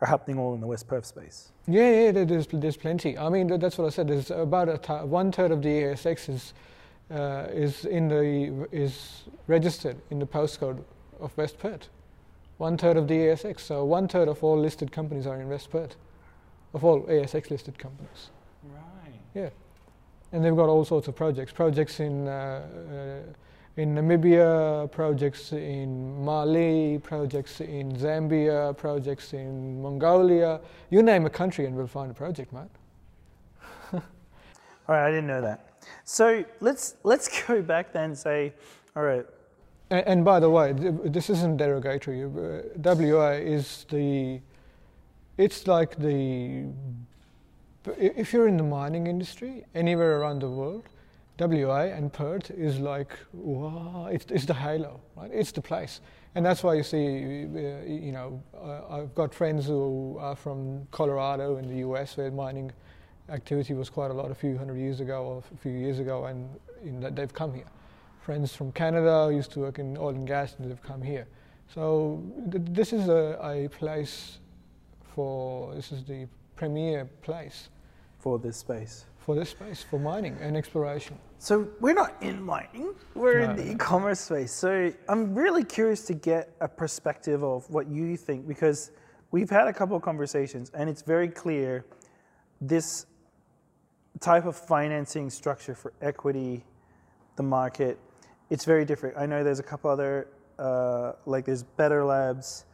are happening all in the West Perth space. Yeah, yeah, there's, there's plenty. I mean, that's what I said. There's about a th- one third of the ASX is uh, is in the is registered in the postcode of West Perth. One third of the ASX. So one third of all listed companies are in West Perth, of all ASX listed companies. Right. Yeah, and they've got all sorts of projects. Projects in uh, uh, in Namibia, projects in Mali, projects in Zambia, projects in Mongolia. You name a country, and we'll find a project, mate. All right, I didn't know that. So let's let's go back then and say, all right, And, and by the way, th- this isn't derogatory. Uh, WA is the, it's like the, if you're in the mining industry anywhere around the world, WA and Perth is like, wow, it's, it's the halo, right? It's the place. And that's why you see, uh, you know, I've got friends who are from Colorado in the US where mining activity was quite a lot a few hundred years ago or a few years ago, and they've come here friends from Canada used to work in oil and gas and they've come here. So th- this is a, a place for, this is the premier place for this space. for this space, for mining and exploration. So we're not in mining, we're in No. the e-commerce space. So I'm really curious to get a perspective of what you think because we've had a couple of conversations and it's very clear this type of financing structure for equity, the market, it's very different. I know there's a couple other, uh, like there's Better Labs,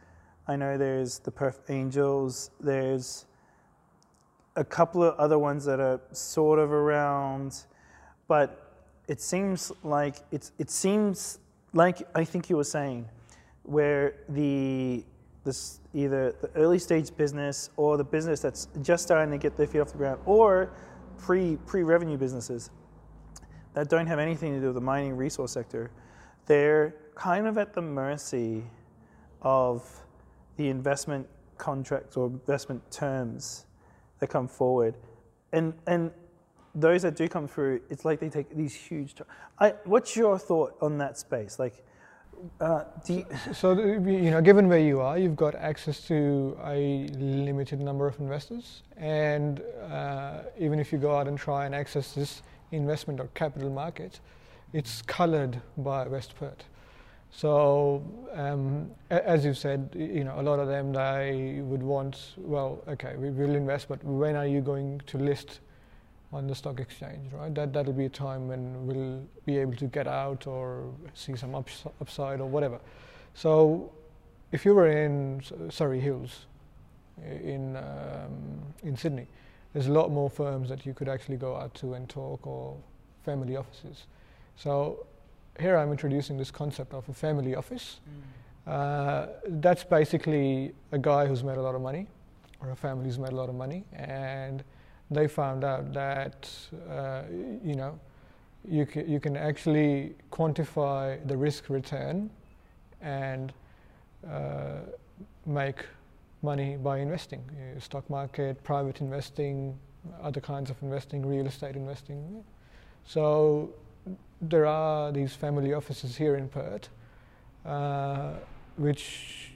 I know there's the Perth Angels, there's a couple of other ones that are sort of around, but it seems like it's it seems like I think you were saying, where the this either the early stage business or the business that's just starting to get their feet off the ground or pre pre revenue businesses that don't have anything to do with the mining resource sector, they're kind of at the mercy of the investment contracts or investment terms that come forward. And, and those that do come through, it's like they take these huge. I, what's your thought on that space? Like, uh, you, So the- you know, given where you are, you've got access to a limited number of investors, and uh, even if you go out and try and access this investment or capital market, it's coloured by West Perth. So, um, as you said, you know, a lot of them they would want, well, okay, we will invest, but when are you going to list on the stock exchange, right? That that'll be a time when we'll be able to get out or see some ups- upside or whatever. So, if you were in Surry Hills, in um, in Sydney, there's a lot more firms that you could actually go out to and talk, or family offices. So, here I'm introducing this concept of a family office. Uh, that's basically a guy who's made a lot of money, or a family who's made a lot of money, and they found out that uh, you know you can, you can actually quantify the risk return and uh, make money by investing, uh, stock market, private investing, other kinds of investing, real estate investing. So there are these family offices here in Perth uh, which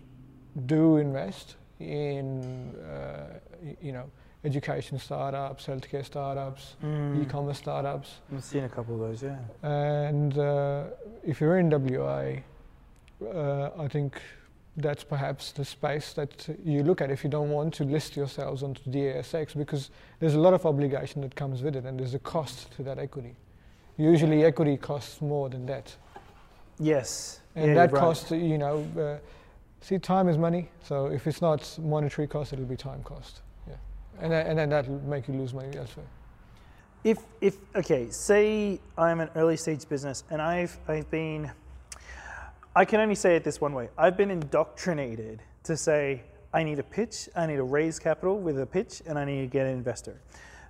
do invest in uh, you know education startups, healthcare startups, Mm. e-commerce startups, I've seen a couple of those, yeah. and uh, if you're in WA, uh, I think that's perhaps the space that you look at if you don't want to list yourselves onto the ASX because there's a lot of obligation that comes with it and there's a cost to that equity. Usually, equity costs more than debt. Yes. And yeah, that right. cost, you know, uh, see, time is money. So if it's not monetary cost, it'll be time cost. Yeah, and then, and then that'll make you lose money elsewhere. If if okay, say I'm an early stage business and I've I've been I can only say it this one way. I've been indoctrinated to say I need a pitch, I need to raise capital with a pitch, and I need to get an investor.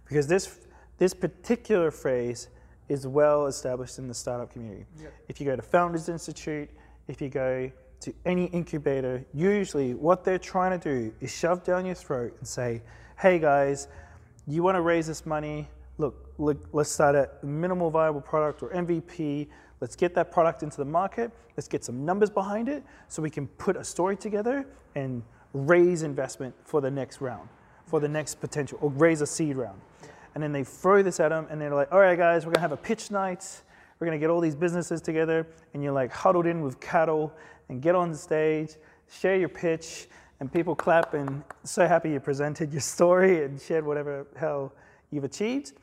Because this this particular phrase is well established in the startup community. If you go to Founders Institute, if you go to any incubator, usually what they're trying to do is shove down your throat and say, hey guys, you want to raise this money? Look, look, let's start a minimal viable product or MVP. Let's get that product into the market. Let's get some numbers behind it so we can put a story together and raise investment for the next round, for the next potential, or raise a seed round. And then they throw this at them and they're like, all right, guys, we're going to have a pitch night. We're going to get all these businesses together. And you're like huddled in with cattle and get on the stage, share your pitch, and people clap and so happy you presented your story and shared whatever hell you've achieved.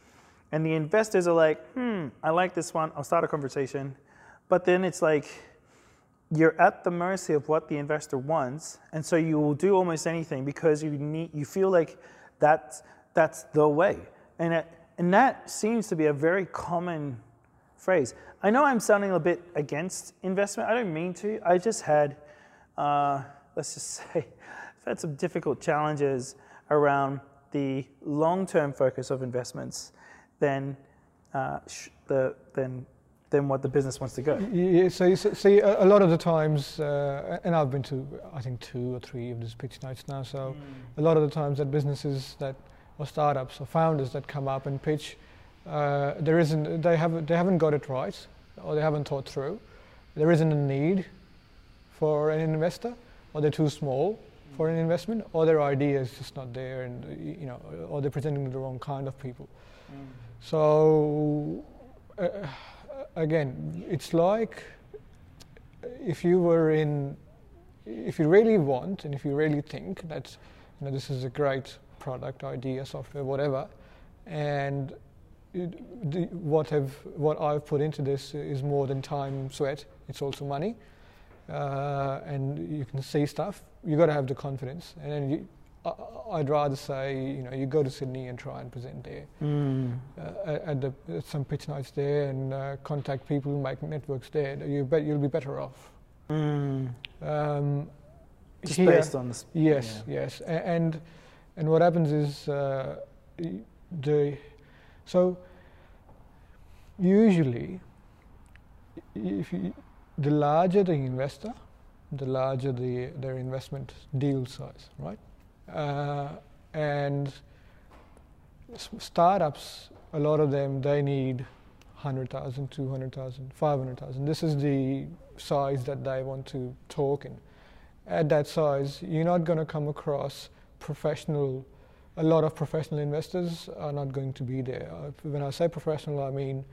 And the investors are like, hmm, I like this one. I'll start a conversation. But then it's like, you're at the mercy of what the investor wants, and so you will do almost anything because you need, you feel like that's that's the way, and it, and that seems to be a very common phrase. I know I'm sounding a bit against investment. I don't mean to. I just had, uh, let's just say, I've had some difficult challenges around the long-term focus of investments than uh, sh- the than than what the business wants to go. Yeah, so you see, a, a lot of the times, uh, and I've been to, I think, two or three of these pitch nights now. So a lot of the times that businesses that or startups or founders that come up and pitch, uh, there isn't, they haven't, they haven't got it right, or they haven't thought through. There isn't a need for an investor, or they're too small for an investment, or their idea is just not there, and you know, or they're presenting to the wrong kind of people. So uh, again, it's like if you were in, if you really want and if you really think that you know this is a great product, idea, software, whatever, and it, the, what have what I've put into this is more than time, sweat. It's also money, uh, and you can see stuff. You got to have the confidence, and then you, I'd rather say you know you go to Sydney and try and present there Mm. uh, at, the, at some pitch nights there and uh, contact people, make networks there. You bet you'll be better off. Mm. Um, Just here- based on this. Yes, yes, A- and and what happens is uh, the so usually if you, the larger the investor, the larger the their investment deal size, right? Uh, and startups, a lot of them they need 100,000, 200,000, 500,000. This is the size that they want to talk in at that size, you're not going to come across professional. A lot of professional investors are not going to be there. Uh, When I say professional, I mean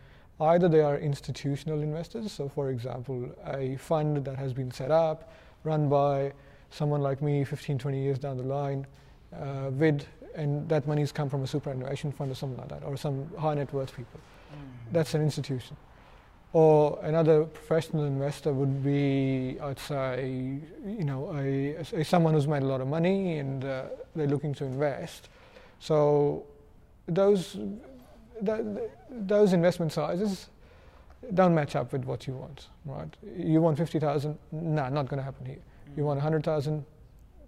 either they are institutional investors. So, for example, a fund that has been set up, run by someone like me 15, 20 years down the line, uh, with, and that money's come from a superannuation fund or something like that, or some high net worth people. That's an institution. Or another professional investor would be, I'd say, you know, a, a someone who's made a lot of money and uh, they're looking to invest. So those th- th- those investment sizes don't match up with what you want, right? You want fifty thousand? Nah, not going to happen here. You want hundred thousand?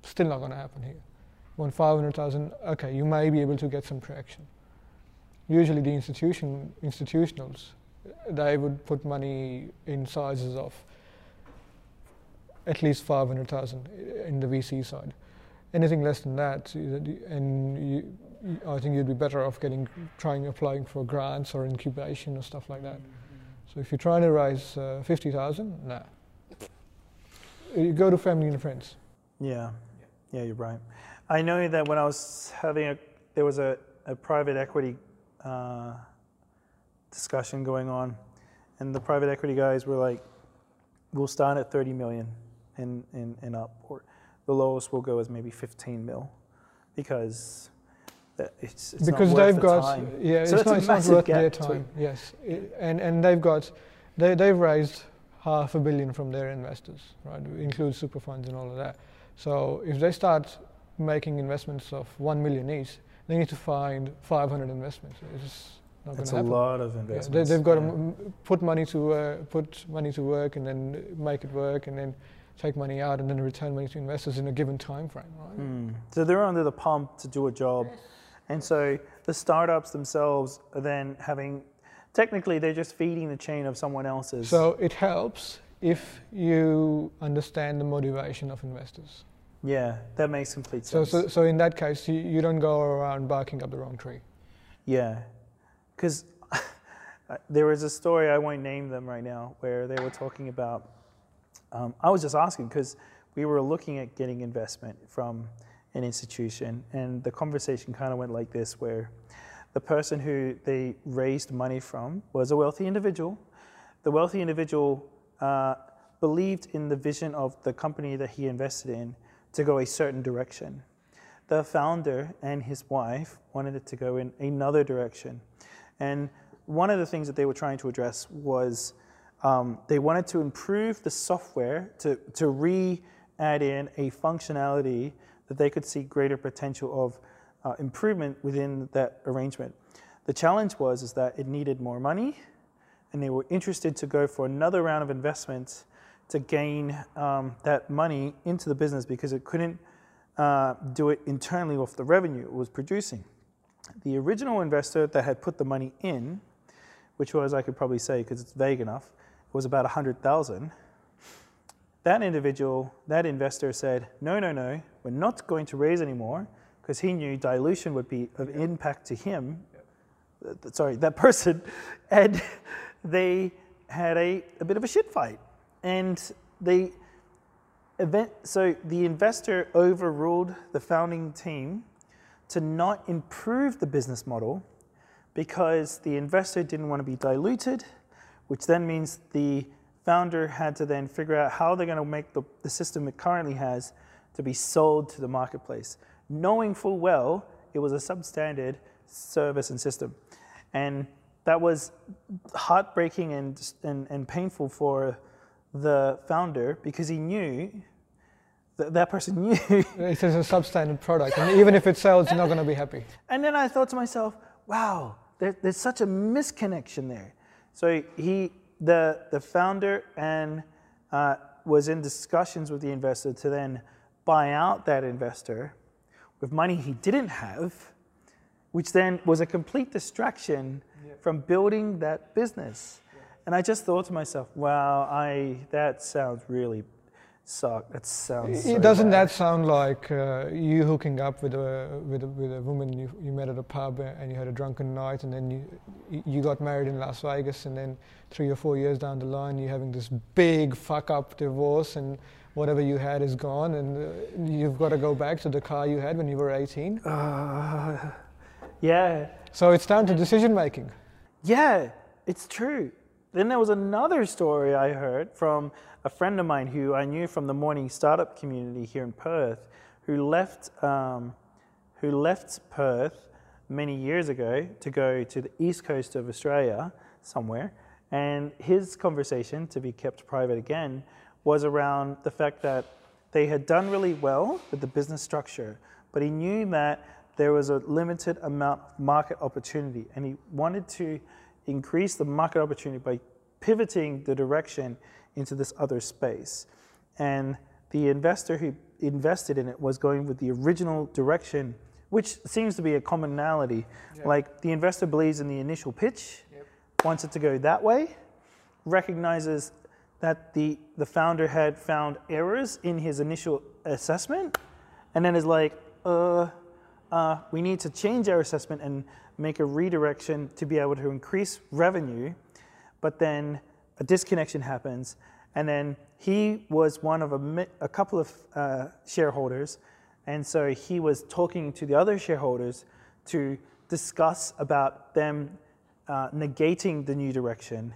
Still not going to happen here. You want five hundred thousand? Okay, you may be able to get some traction. Usually, the institution institutionals they would put money in sizes of at least 500,000 in the VC side. Anything less than that, and you, I think you'd be better off getting trying applying for grants or incubation or stuff like that. So if you're trying to raise uh, 50,000, nah. You go to family and friends. Yeah, yeah, you're right. I know that when I was having a, there was a, a private equity uh, discussion going on, and the private equity guys were like, "We'll start at 30 million and and, and up, or the lowest we'll go is maybe 15 mil, because it's, it's not because they've the got time. yeah, So it's not, it's not worth their time. Yes, I- and and they've got they they've raised half a billion from their investors, right? Includes super funds and all of that. So if they start making investments of one million each, they need to find 500 investments. It's just not going It's to a happen. lot of Yeah, investments. they, they've got to yeah. m- put money to uh, put money to work and then make it work and then take money out and then return money to investors in a given time frame, right? Mm. So they're under the pump to do a job. And so the startups themselves are then having, technically, they're just feeding the chain of someone else's. So it helps if you understand the motivation of investors. yeah, that makes complete So, sense. so, so in that case, you, you don't go around barking up the wrong tree. yeah. Because there was a story, I won't name them right now, where they were talking about, um, I was just asking because we were looking at getting investment from an institution, and the conversation kind of went like this where the person who they raised money from was a wealthy individual. The wealthy individual uh, believed in the vision of the company that he invested in to go a certain direction. The founder and his wife wanted it to go in another direction. And one of the things that they were trying to address was um, they wanted to improve the software to, to re add in a functionality that they could see greater potential of uh, improvement within that arrangement. The challenge was is that it needed more money, and they were interested to go for another round of investment to gain um, that money into the business because it couldn't uh, do it internally off the revenue it was producing. The original investor that had put the money in, which was I could probably say because it's vague enough, was about 100,000. That individual, that investor said, no, no, no, we're not going to raise anymore because he knew dilution would be of impact to him. Sorry, that person. And they had a, a bit of a shit fight. And they event, so the investor overruled the founding team to not improve the business model because the investor didn't want to be diluted, which then means the founder had to then figure out how they're going to make the, the system it currently has to be sold to the marketplace, knowing full well it was a substandard service and system. And that was heartbreaking and, and, and painful for the founder because he knew that that person knew It is a substandard product, and even if it sells, you're not going to be happy. And then I thought to myself, wow, there, there's such a misconnection there. So he, the, the founder, and uh, was in discussions with the investor to then buy out that investor with money he didn't have, which then was a complete distraction from building that business. And I just thought to myself, wow, I that sounds really suck. That sounds. so doesn't bad. that sound like uh, you hooking up with a with a, with a woman you, you met at a pub and you had a drunken night and then you you got married in Las Vegas and then three or four years down the line you're having this big fuck up divorce and whatever you had is gone and uh, you've got to go back to the car you had when you were 18. Uh, yeah, So it's down to decision making. Yeah, it's true. Then there was another story I heard from a friend of mine who I knew from the morning startup community here in Perth, who left, um, who left Perth many years ago to go to the east coast of Australia somewhere. And his conversation, to be kept private again, was around the fact that they had done really well with the business structure, but he knew that there was a limited amount of market opportunity, and he wanted to increase the market opportunity by pivoting the direction into this other space. And the investor who invested in it was going with the original direction, which seems to be a commonality. Like the investor believes in the initial pitch, wants it to go that way, recognizes that the, the founder had found errors in his initial assessment, and then is like, uh, uh, we need to change our assessment and make a redirection to be able to increase revenue, but then a disconnection happens, and then he was one of a, a couple of uh, shareholders, and so he was talking to the other shareholders to discuss about them uh, negating the new direction,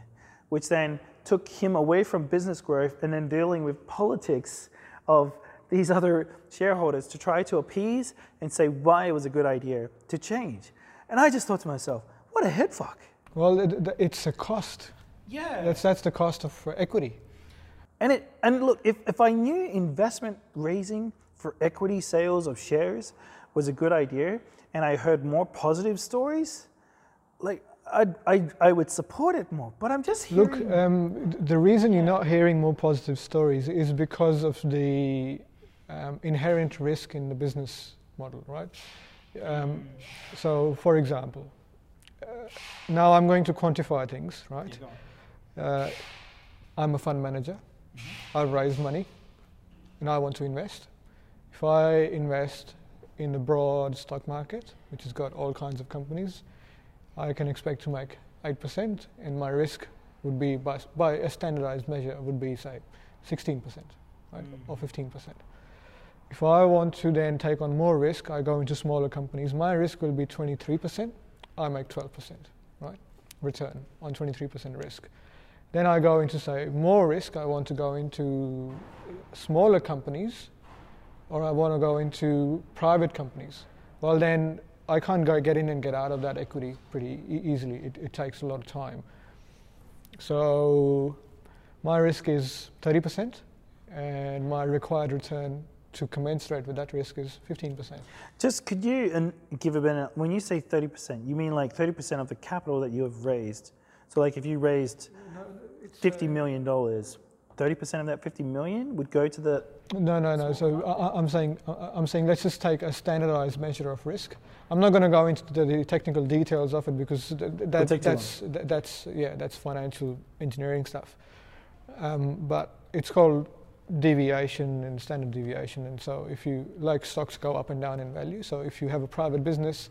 which then took him away from business growth and then dealing with politics of these other shareholders to try to appease and say why it was a good idea to change. And I just thought to myself, what a head fuck. Well, it, it- it's a cost. Yeah. That's that's the cost of equity. And it and look, if, if I knew investment raising for equity sales of shares was a good idea and I heard more positive stories, like I I I would support it more. But I'm just Look, hearing um, the reason you're not hearing more positive stories is because of the um, inherent risk in the business model, right? Um, so, for example, uh, now I'm going to quantify things, right? Uh, I'm a fund manager. I've raised money, and I want to invest. If I invest in the broad stock market, which has got all kinds of companies, I can expect to make 8%, and my risk would be, by, by a standardized measure, would be, say, 16%, right, mm-hmm. or 15%. If I want to then take on more risk, I go into smaller companies. My risk will be 23%, I make 12%, right, return on 23% risk. Then I go into, say, more risk, I want to go into smaller companies, or I want to go into private companies. Well, then I can't go get in and get out of that equity pretty e- easily. It, it takes a lot of time. So my risk is 30%, and my required return to commensurate with that risk is 15%. just could you and give a bit when you say 30%, you mean like 30% of the capital that you have raised. So like if you raised uh, 50 million dollars, 30% of that 50 million would go to the No, no, no. So I, I'm saying, I'm saying, let's just take a standardized measure of risk. I'm not going to go into the, technical details of it because th- th- that, that's th- that's yeah, that's financial engineering stuff. Um, but it's called deviation and standard deviation. And so if you like stocks go up and down in value. So if you have a private business,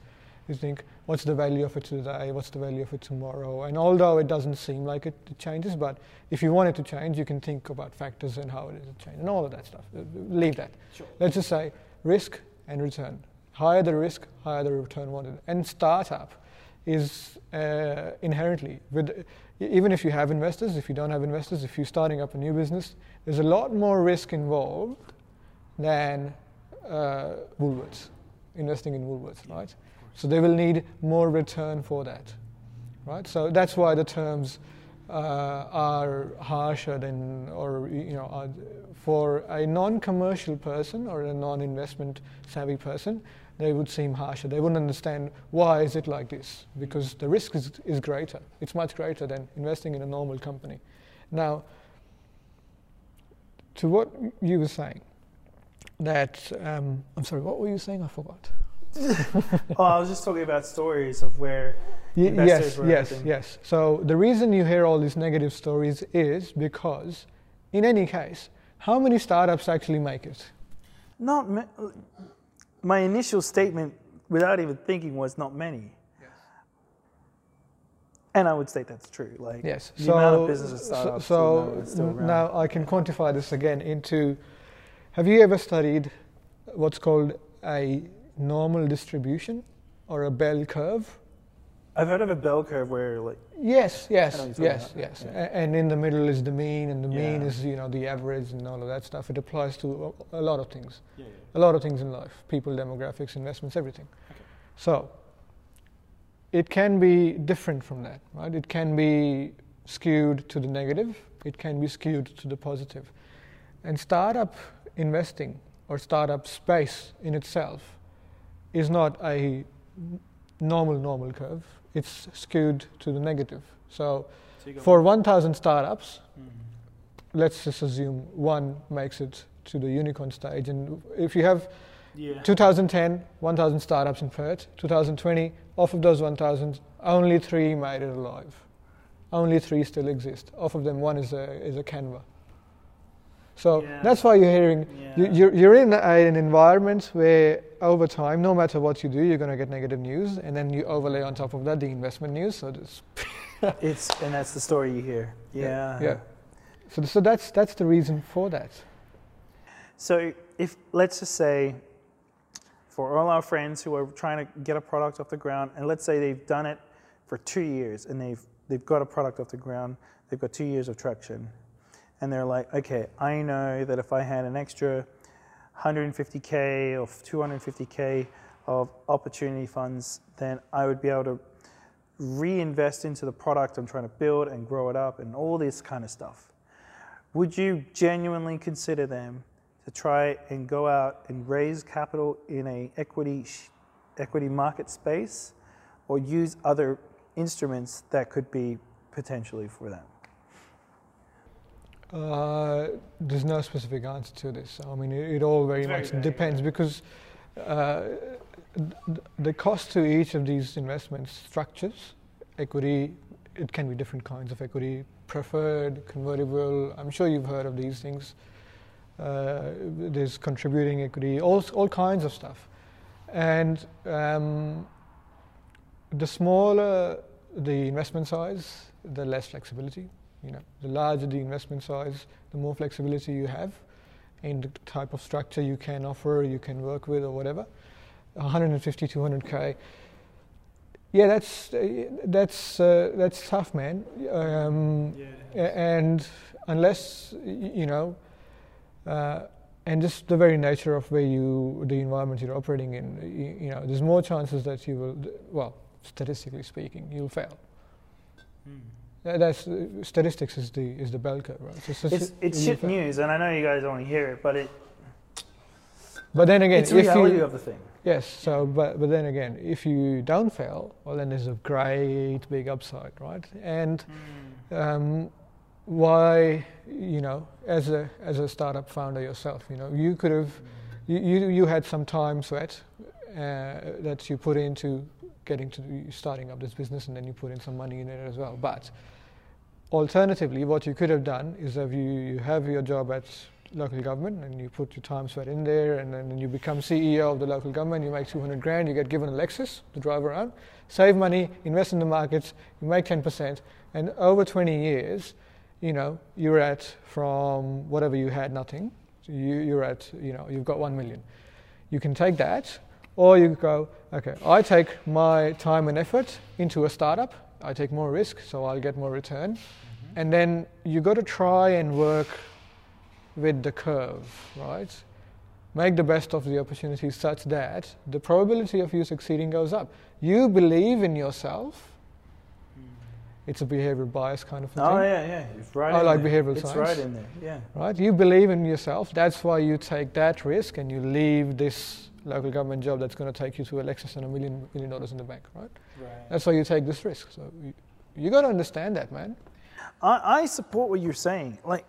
you think, what's the value of it today? What's the value of it tomorrow? And although it doesn't seem like it, it changes, but if you want it to change, you can think about factors and how it is to change and all of that stuff. Uh, Leave that. Sure. Let's just say risk and return. Higher the risk, higher the return wanted. And startup is uh, inherently, with, even if you have investors, if you don't have investors, if you're starting up a new business, there's a lot more risk involved than uh, Woolworths, investing in Woolworths, right? So they will need more return for that, right? So that's why the terms uh, are harsher than, or you know, for a non-commercial person or a non-investment savvy person, they would seem harsher. They wouldn't understand why is it like this because the risk is, is greater. It's much greater than investing in a normal company. Now, to what you were saying, that um, I'm sorry, what were you saying? I forgot. Oh, I was just talking about stories of where Y- Investors yes, were yes, having- yes. So the reason you hear all these negative stories is because, in any case, how many startups actually make it? not ma- my initial statement without even thinking was not many. And I would state that's true. Like Yes. the so, amount of businesses so- startups so you know, is still n- around. now I can quantify this again into. Have you ever studied what's called a normal distribution or a bell curve? I've heard of a bell curve where like Yes, yes, I know what you're yes, yes. A- And in the middle is the mean, and the mean is you know the average and all of that stuff. It applies to a, a lot of things, a lot of things in life: people, demographics, investments, everything. So it can be different from that, right? It can be skewed to the negative. It can be skewed to the positive. And startup investing or startup space in itself is not a normal normal curve. It's skewed to the negative. So for 1,000 startups, mm-hmm. let's just assume one makes it to the unicorn stage. And if you have yeah. 2010, 1,000 startups in Perth, 2020, off of those 1,000, only three made it alive. Only three still exist. Off of them, one is a, is a Canva. So Yeah. that's why you're hearing, you, Yeah. you're, you're in an environment where over time, no matter what you do, you're going to get negative news, and then you overlay on top of that the investment news. So there's it's and that's the story you hear. Yeah. Yeah. So, so that's that's the reason for that. So if let's just say for all our friends who are trying to get a product off the ground, and let's say they've done it for two years and they've they've got a product off the ground, they've got two years of traction, and they're like, okay, I know that if I had an extra 150k or 250k of opportunity funds, then I would be able to reinvest into the product I'm trying to build and grow it up and all this kind of stuff. Would you genuinely consider them to try and go out and raise capital in a equity equity market space or use other instruments that could be potentially for them? Uh, there's no specific answer to this. I mean, it, it all very, very much very depends because uh, the cost to each of these investment structures, equity, it can be different kinds of equity, preferred, convertible. I'm sure you've heard of these things. Uh, there's contributing equity, all, all kinds of stuff. And um, the smaller the investment size, the less flexibility. You know, the larger the investment size, the more flexibility you have in the type of structure you can offer, you can work with, or whatever. 150, 200k. Yeah, that's that's uh, that's tough, man. Um, yeah. And unless you know, uh, and just the very nature of where you, the environment you're operating in, you, you, know, there's more chances that you will, well, statistically speaking, you'll fail. Hmm. That's uh, statistics is the is the bell curve, right? So, it's it's shit news, and I know you guys don't want to hear it, but it. But then again, it's the reality you, of the thing. Yes. So, but but then again, if you don't fail, well, then there's a great big upside, right? And mm. um, why, you know, as a as a startup founder yourself, you know, you could have, you you, you had some time sweat uh, that you put into getting to starting up this business, and then you put in some money in it as well. But alternatively, what you could have done is if you, you have your job at local government and you put your time sweat in there and then you become CEO of the local government, you make 200 grand, you get given a Lexus to drive around, save money, invest in the markets, you make 10%, and over 20 years, you know, you're at from whatever you had nothing, you, you're at, you know, you've got 1 million. You can take that, or you go, okay, I take my time and effort into a startup, I take more risk, so I'll get more return. And then you got to try and work with the curve, right? Make the best of the opportunity such that the probability of you succeeding goes up. You believe in yourself. Hmm. It's a behavioral bias kind of thing. Oh yeah, yeah. It's right I like there. behavioral it's science. It's right in there. Yeah. Right. You believe in yourself. That's why you take that risk and you leave this local government job that's going to take you to a Lexus and a million million dollars in the bank. Right. Right. That's why you take this risk. So you, you got to understand that, man. I, I support what you're saying. Like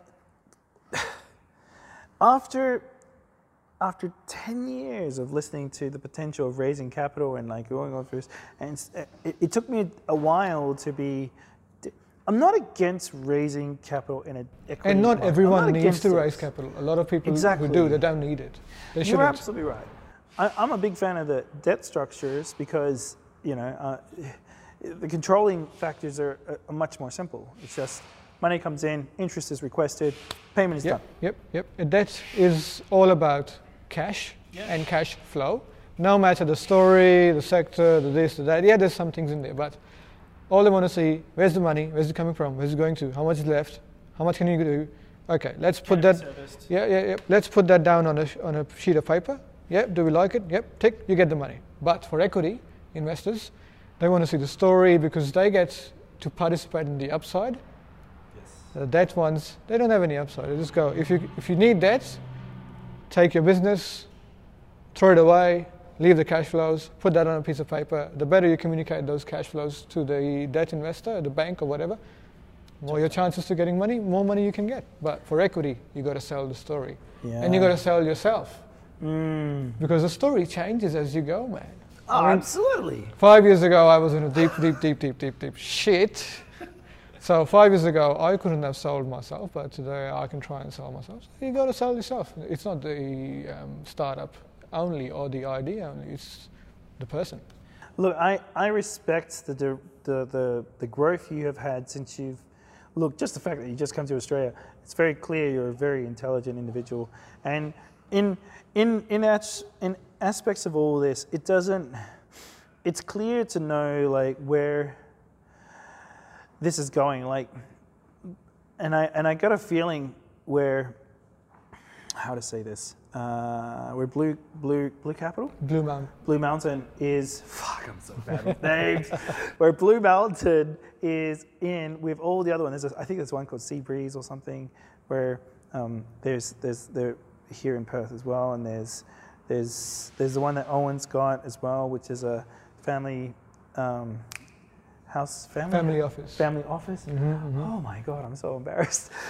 after after 10 years of listening to the potential of raising capital and like going on this, and it, it, took me a while to be. I'm not against raising capital in an equity. And not everyone not needs to raise capital. A lot of people exactly. who do, they don't need it. They You're absolutely right. I, am a big fan of the debt structures because you know uh, the controlling factors are, are much more simple. It's just money comes in, interest is requested, payment is yep, done. Yep, yep. And that is all about cash yep. and cash flow. No matter the story, the sector, the this, the that. Yeah, there's some things in there, but all they want to see, where's the money? Where's it coming from? Where's it going to? How much is left? How much can you do? Okay, let's put that. Serviced. Yeah, yeah, yeah. Let's put that down on a on a sheet of paper. Yep. Do we like it? Yep. Tick. You get the money. But for equity investors, they want to see the story because they get to participate in the upside Yes. the debt ones, they don't have any upside. They just go, if you, if you need debt, take your business, throw it away, leave the cash flows, put that on a piece of paper. The better you communicate those cash flows to the debt investor, the bank or whatever, more your chances to getting money, more money you can get. But for equity, you got to sell the story, yeah. and you got to sell yourself mm. because the story changes as you go, man. Oh, I mean, absolutely. Five years ago, I was in a deep, deep, deep, deep, deep, deep shit so five years ago, I couldn't have sold myself, but today I can try and sell myself. So you got to sell yourself. It's not the um, startup only or the idea only. It's the person. Look, I, I respect the, the, the, the growth you have had since you've, look, just the fact that you just come to Australia, it's very clear you're a very intelligent individual. And in, in, in, as, in aspects of all this, it doesn't, it's clear to know like where this is going. Like, and I, and I got a feeling where, how to say this, uh, where Blue Blue Blue Capital, Blue Mountain. Blue Mountain is fuck. I'm so bad with names. Where Blue Mountain is in with all the other ones. There's a, I think there's one called Sea Breeze or something. Where um, there's there's they're here in Perth as well, and there's there's there's the one that Owen's got as well, which is a family um, house family Family office. family office. Mhm, Oh my god, I'm so embarrassed.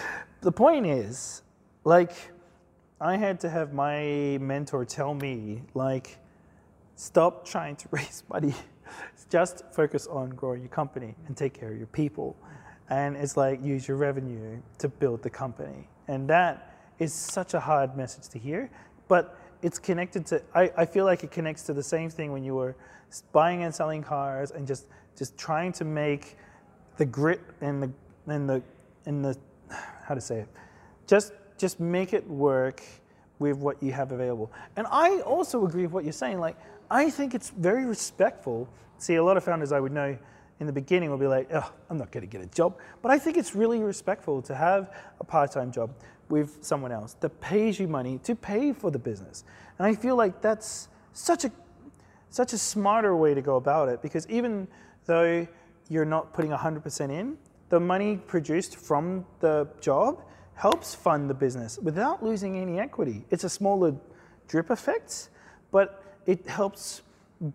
The point is, like, I had to have my mentor tell me, like, stop trying to raise money. Just focus on growing your company and take care of your people. And it's like use your revenue to build the company. And that is such a hard message to hear, but it's connected to I, I feel like it connects to the same thing when you were buying and selling cars and just just trying to make the grit and the and the and the how to say it? Just just make it work with what you have available. And i also agree with what you're saying like i think it's very respectful. See a lot of founders i would know in the beginning will be like oh i'm not going to get a job. But i think it's really respectful to have a part-time job with someone else that pays you money to pay for the business and i feel like that's such a such a smarter way to go about it because even though you're not putting 100% in, the money produced from the job helps fund the business without losing any equity. It's a smaller drip effect, but it helps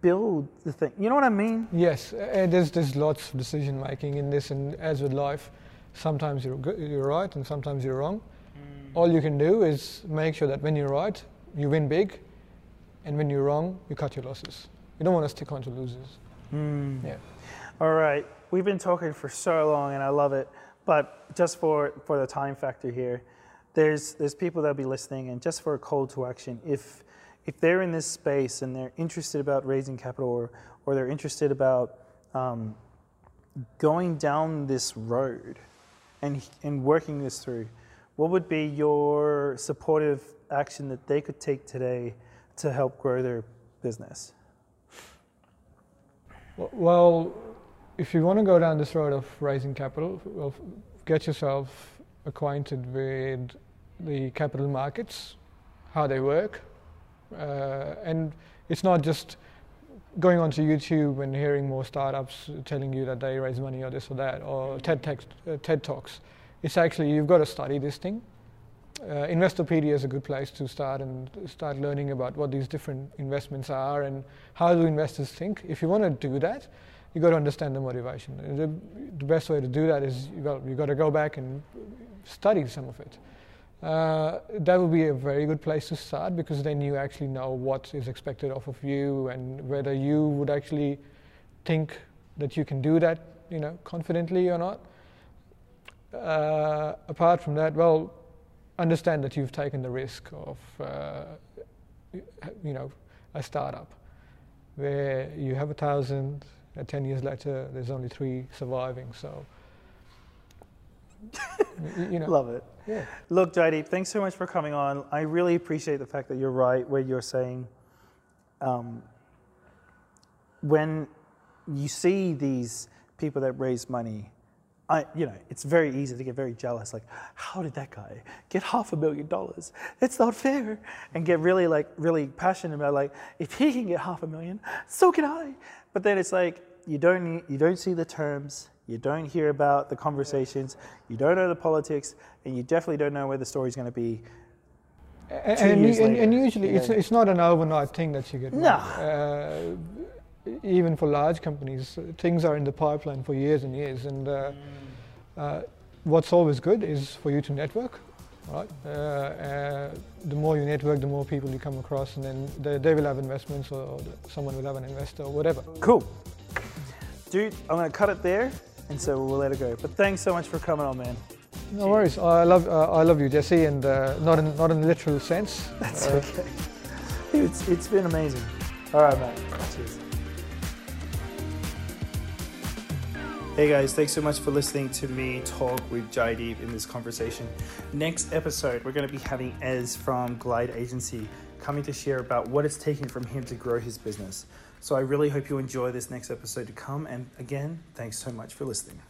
build the thing. You know what I mean? Yes, uh, there's there's lots of decision making in this, and as with life, sometimes you're you're right and sometimes you're wrong. All you can do is make sure that when you're right, you win big, and when you're wrong, you cut your losses. You don't want to stick on to losers. Yeah. All right, we've been talking for so long, and I love it. But just for for the time factor here, there's there's people that'll be listening, and just for a call to action, if if they're in this space and they're interested about raising capital, or or they're interested about um, going down this road and and working this through, what would be your supportive action that they could take today to help grow their business? Well, if you want to go down this road of raising capital, well, get yourself acquainted with the capital markets, how they work, uh, and it's not just going onto YouTube and hearing more startups telling you that they raise money or this or that, or TED, text, uh, TED talks. It's actually you've got to study this thing. Uh, Investopedia is a good place to start and start learning about what these different investments are and how do investors think. If you want to do that, you've got to understand the motivation. The, the best way to do that is well, you've got to go back and study some of it. Uh, that would be a very good place to start because then you actually know what is expected off of you and whether you would actually think that you can do that, you know, confidently or not. Uh, apart from that, well, understand that you've taken the risk of, uh, you know, a startup where you have a thousand, and 10 years later, there's only three surviving. So, you know, Love it. yeah. Look, Jaideep, thanks so much for coming on. I really appreciate the fact that you're right where you're saying um, when you see these people that raise money, I, you know, it's very easy to get very jealous. Like, how did that guy get half a million dollars? It's not fair, and get really like really passionate about like, if he can get half a million, so can I. But then it's like you don't you don't see the terms, you don't hear about the conversations, you don't know the politics, and you definitely don't know where the story's going to be. And, and, and usually it's, yeah. it's not an overnight thing that you get. No. Uh, even for large companies, things are in the pipeline for years and years. And uh, uh, what's always good is for you to network. Right? Uh, uh, the more you network, the more people you come across, and then they, they will have investments, or, or someone will have an investor, or whatever. Cool. Dude, I'm going to cut it there, and so we'll let it go. But thanks so much for coming on, man. No worries. I love uh, I love you, Jesse, and uh, not in not in a literal sense. That's Uh, okay. It's, it's been amazing. All right, mate. Cheers. Hey guys, thanks so much for listening to me talk with Jaideep in this conversation. Next episode, we're going to be having Ez from Glide Agency coming to share about what it's taken from him to grow his business. So I really hope you enjoy this next episode to come. And again, thanks so much for listening.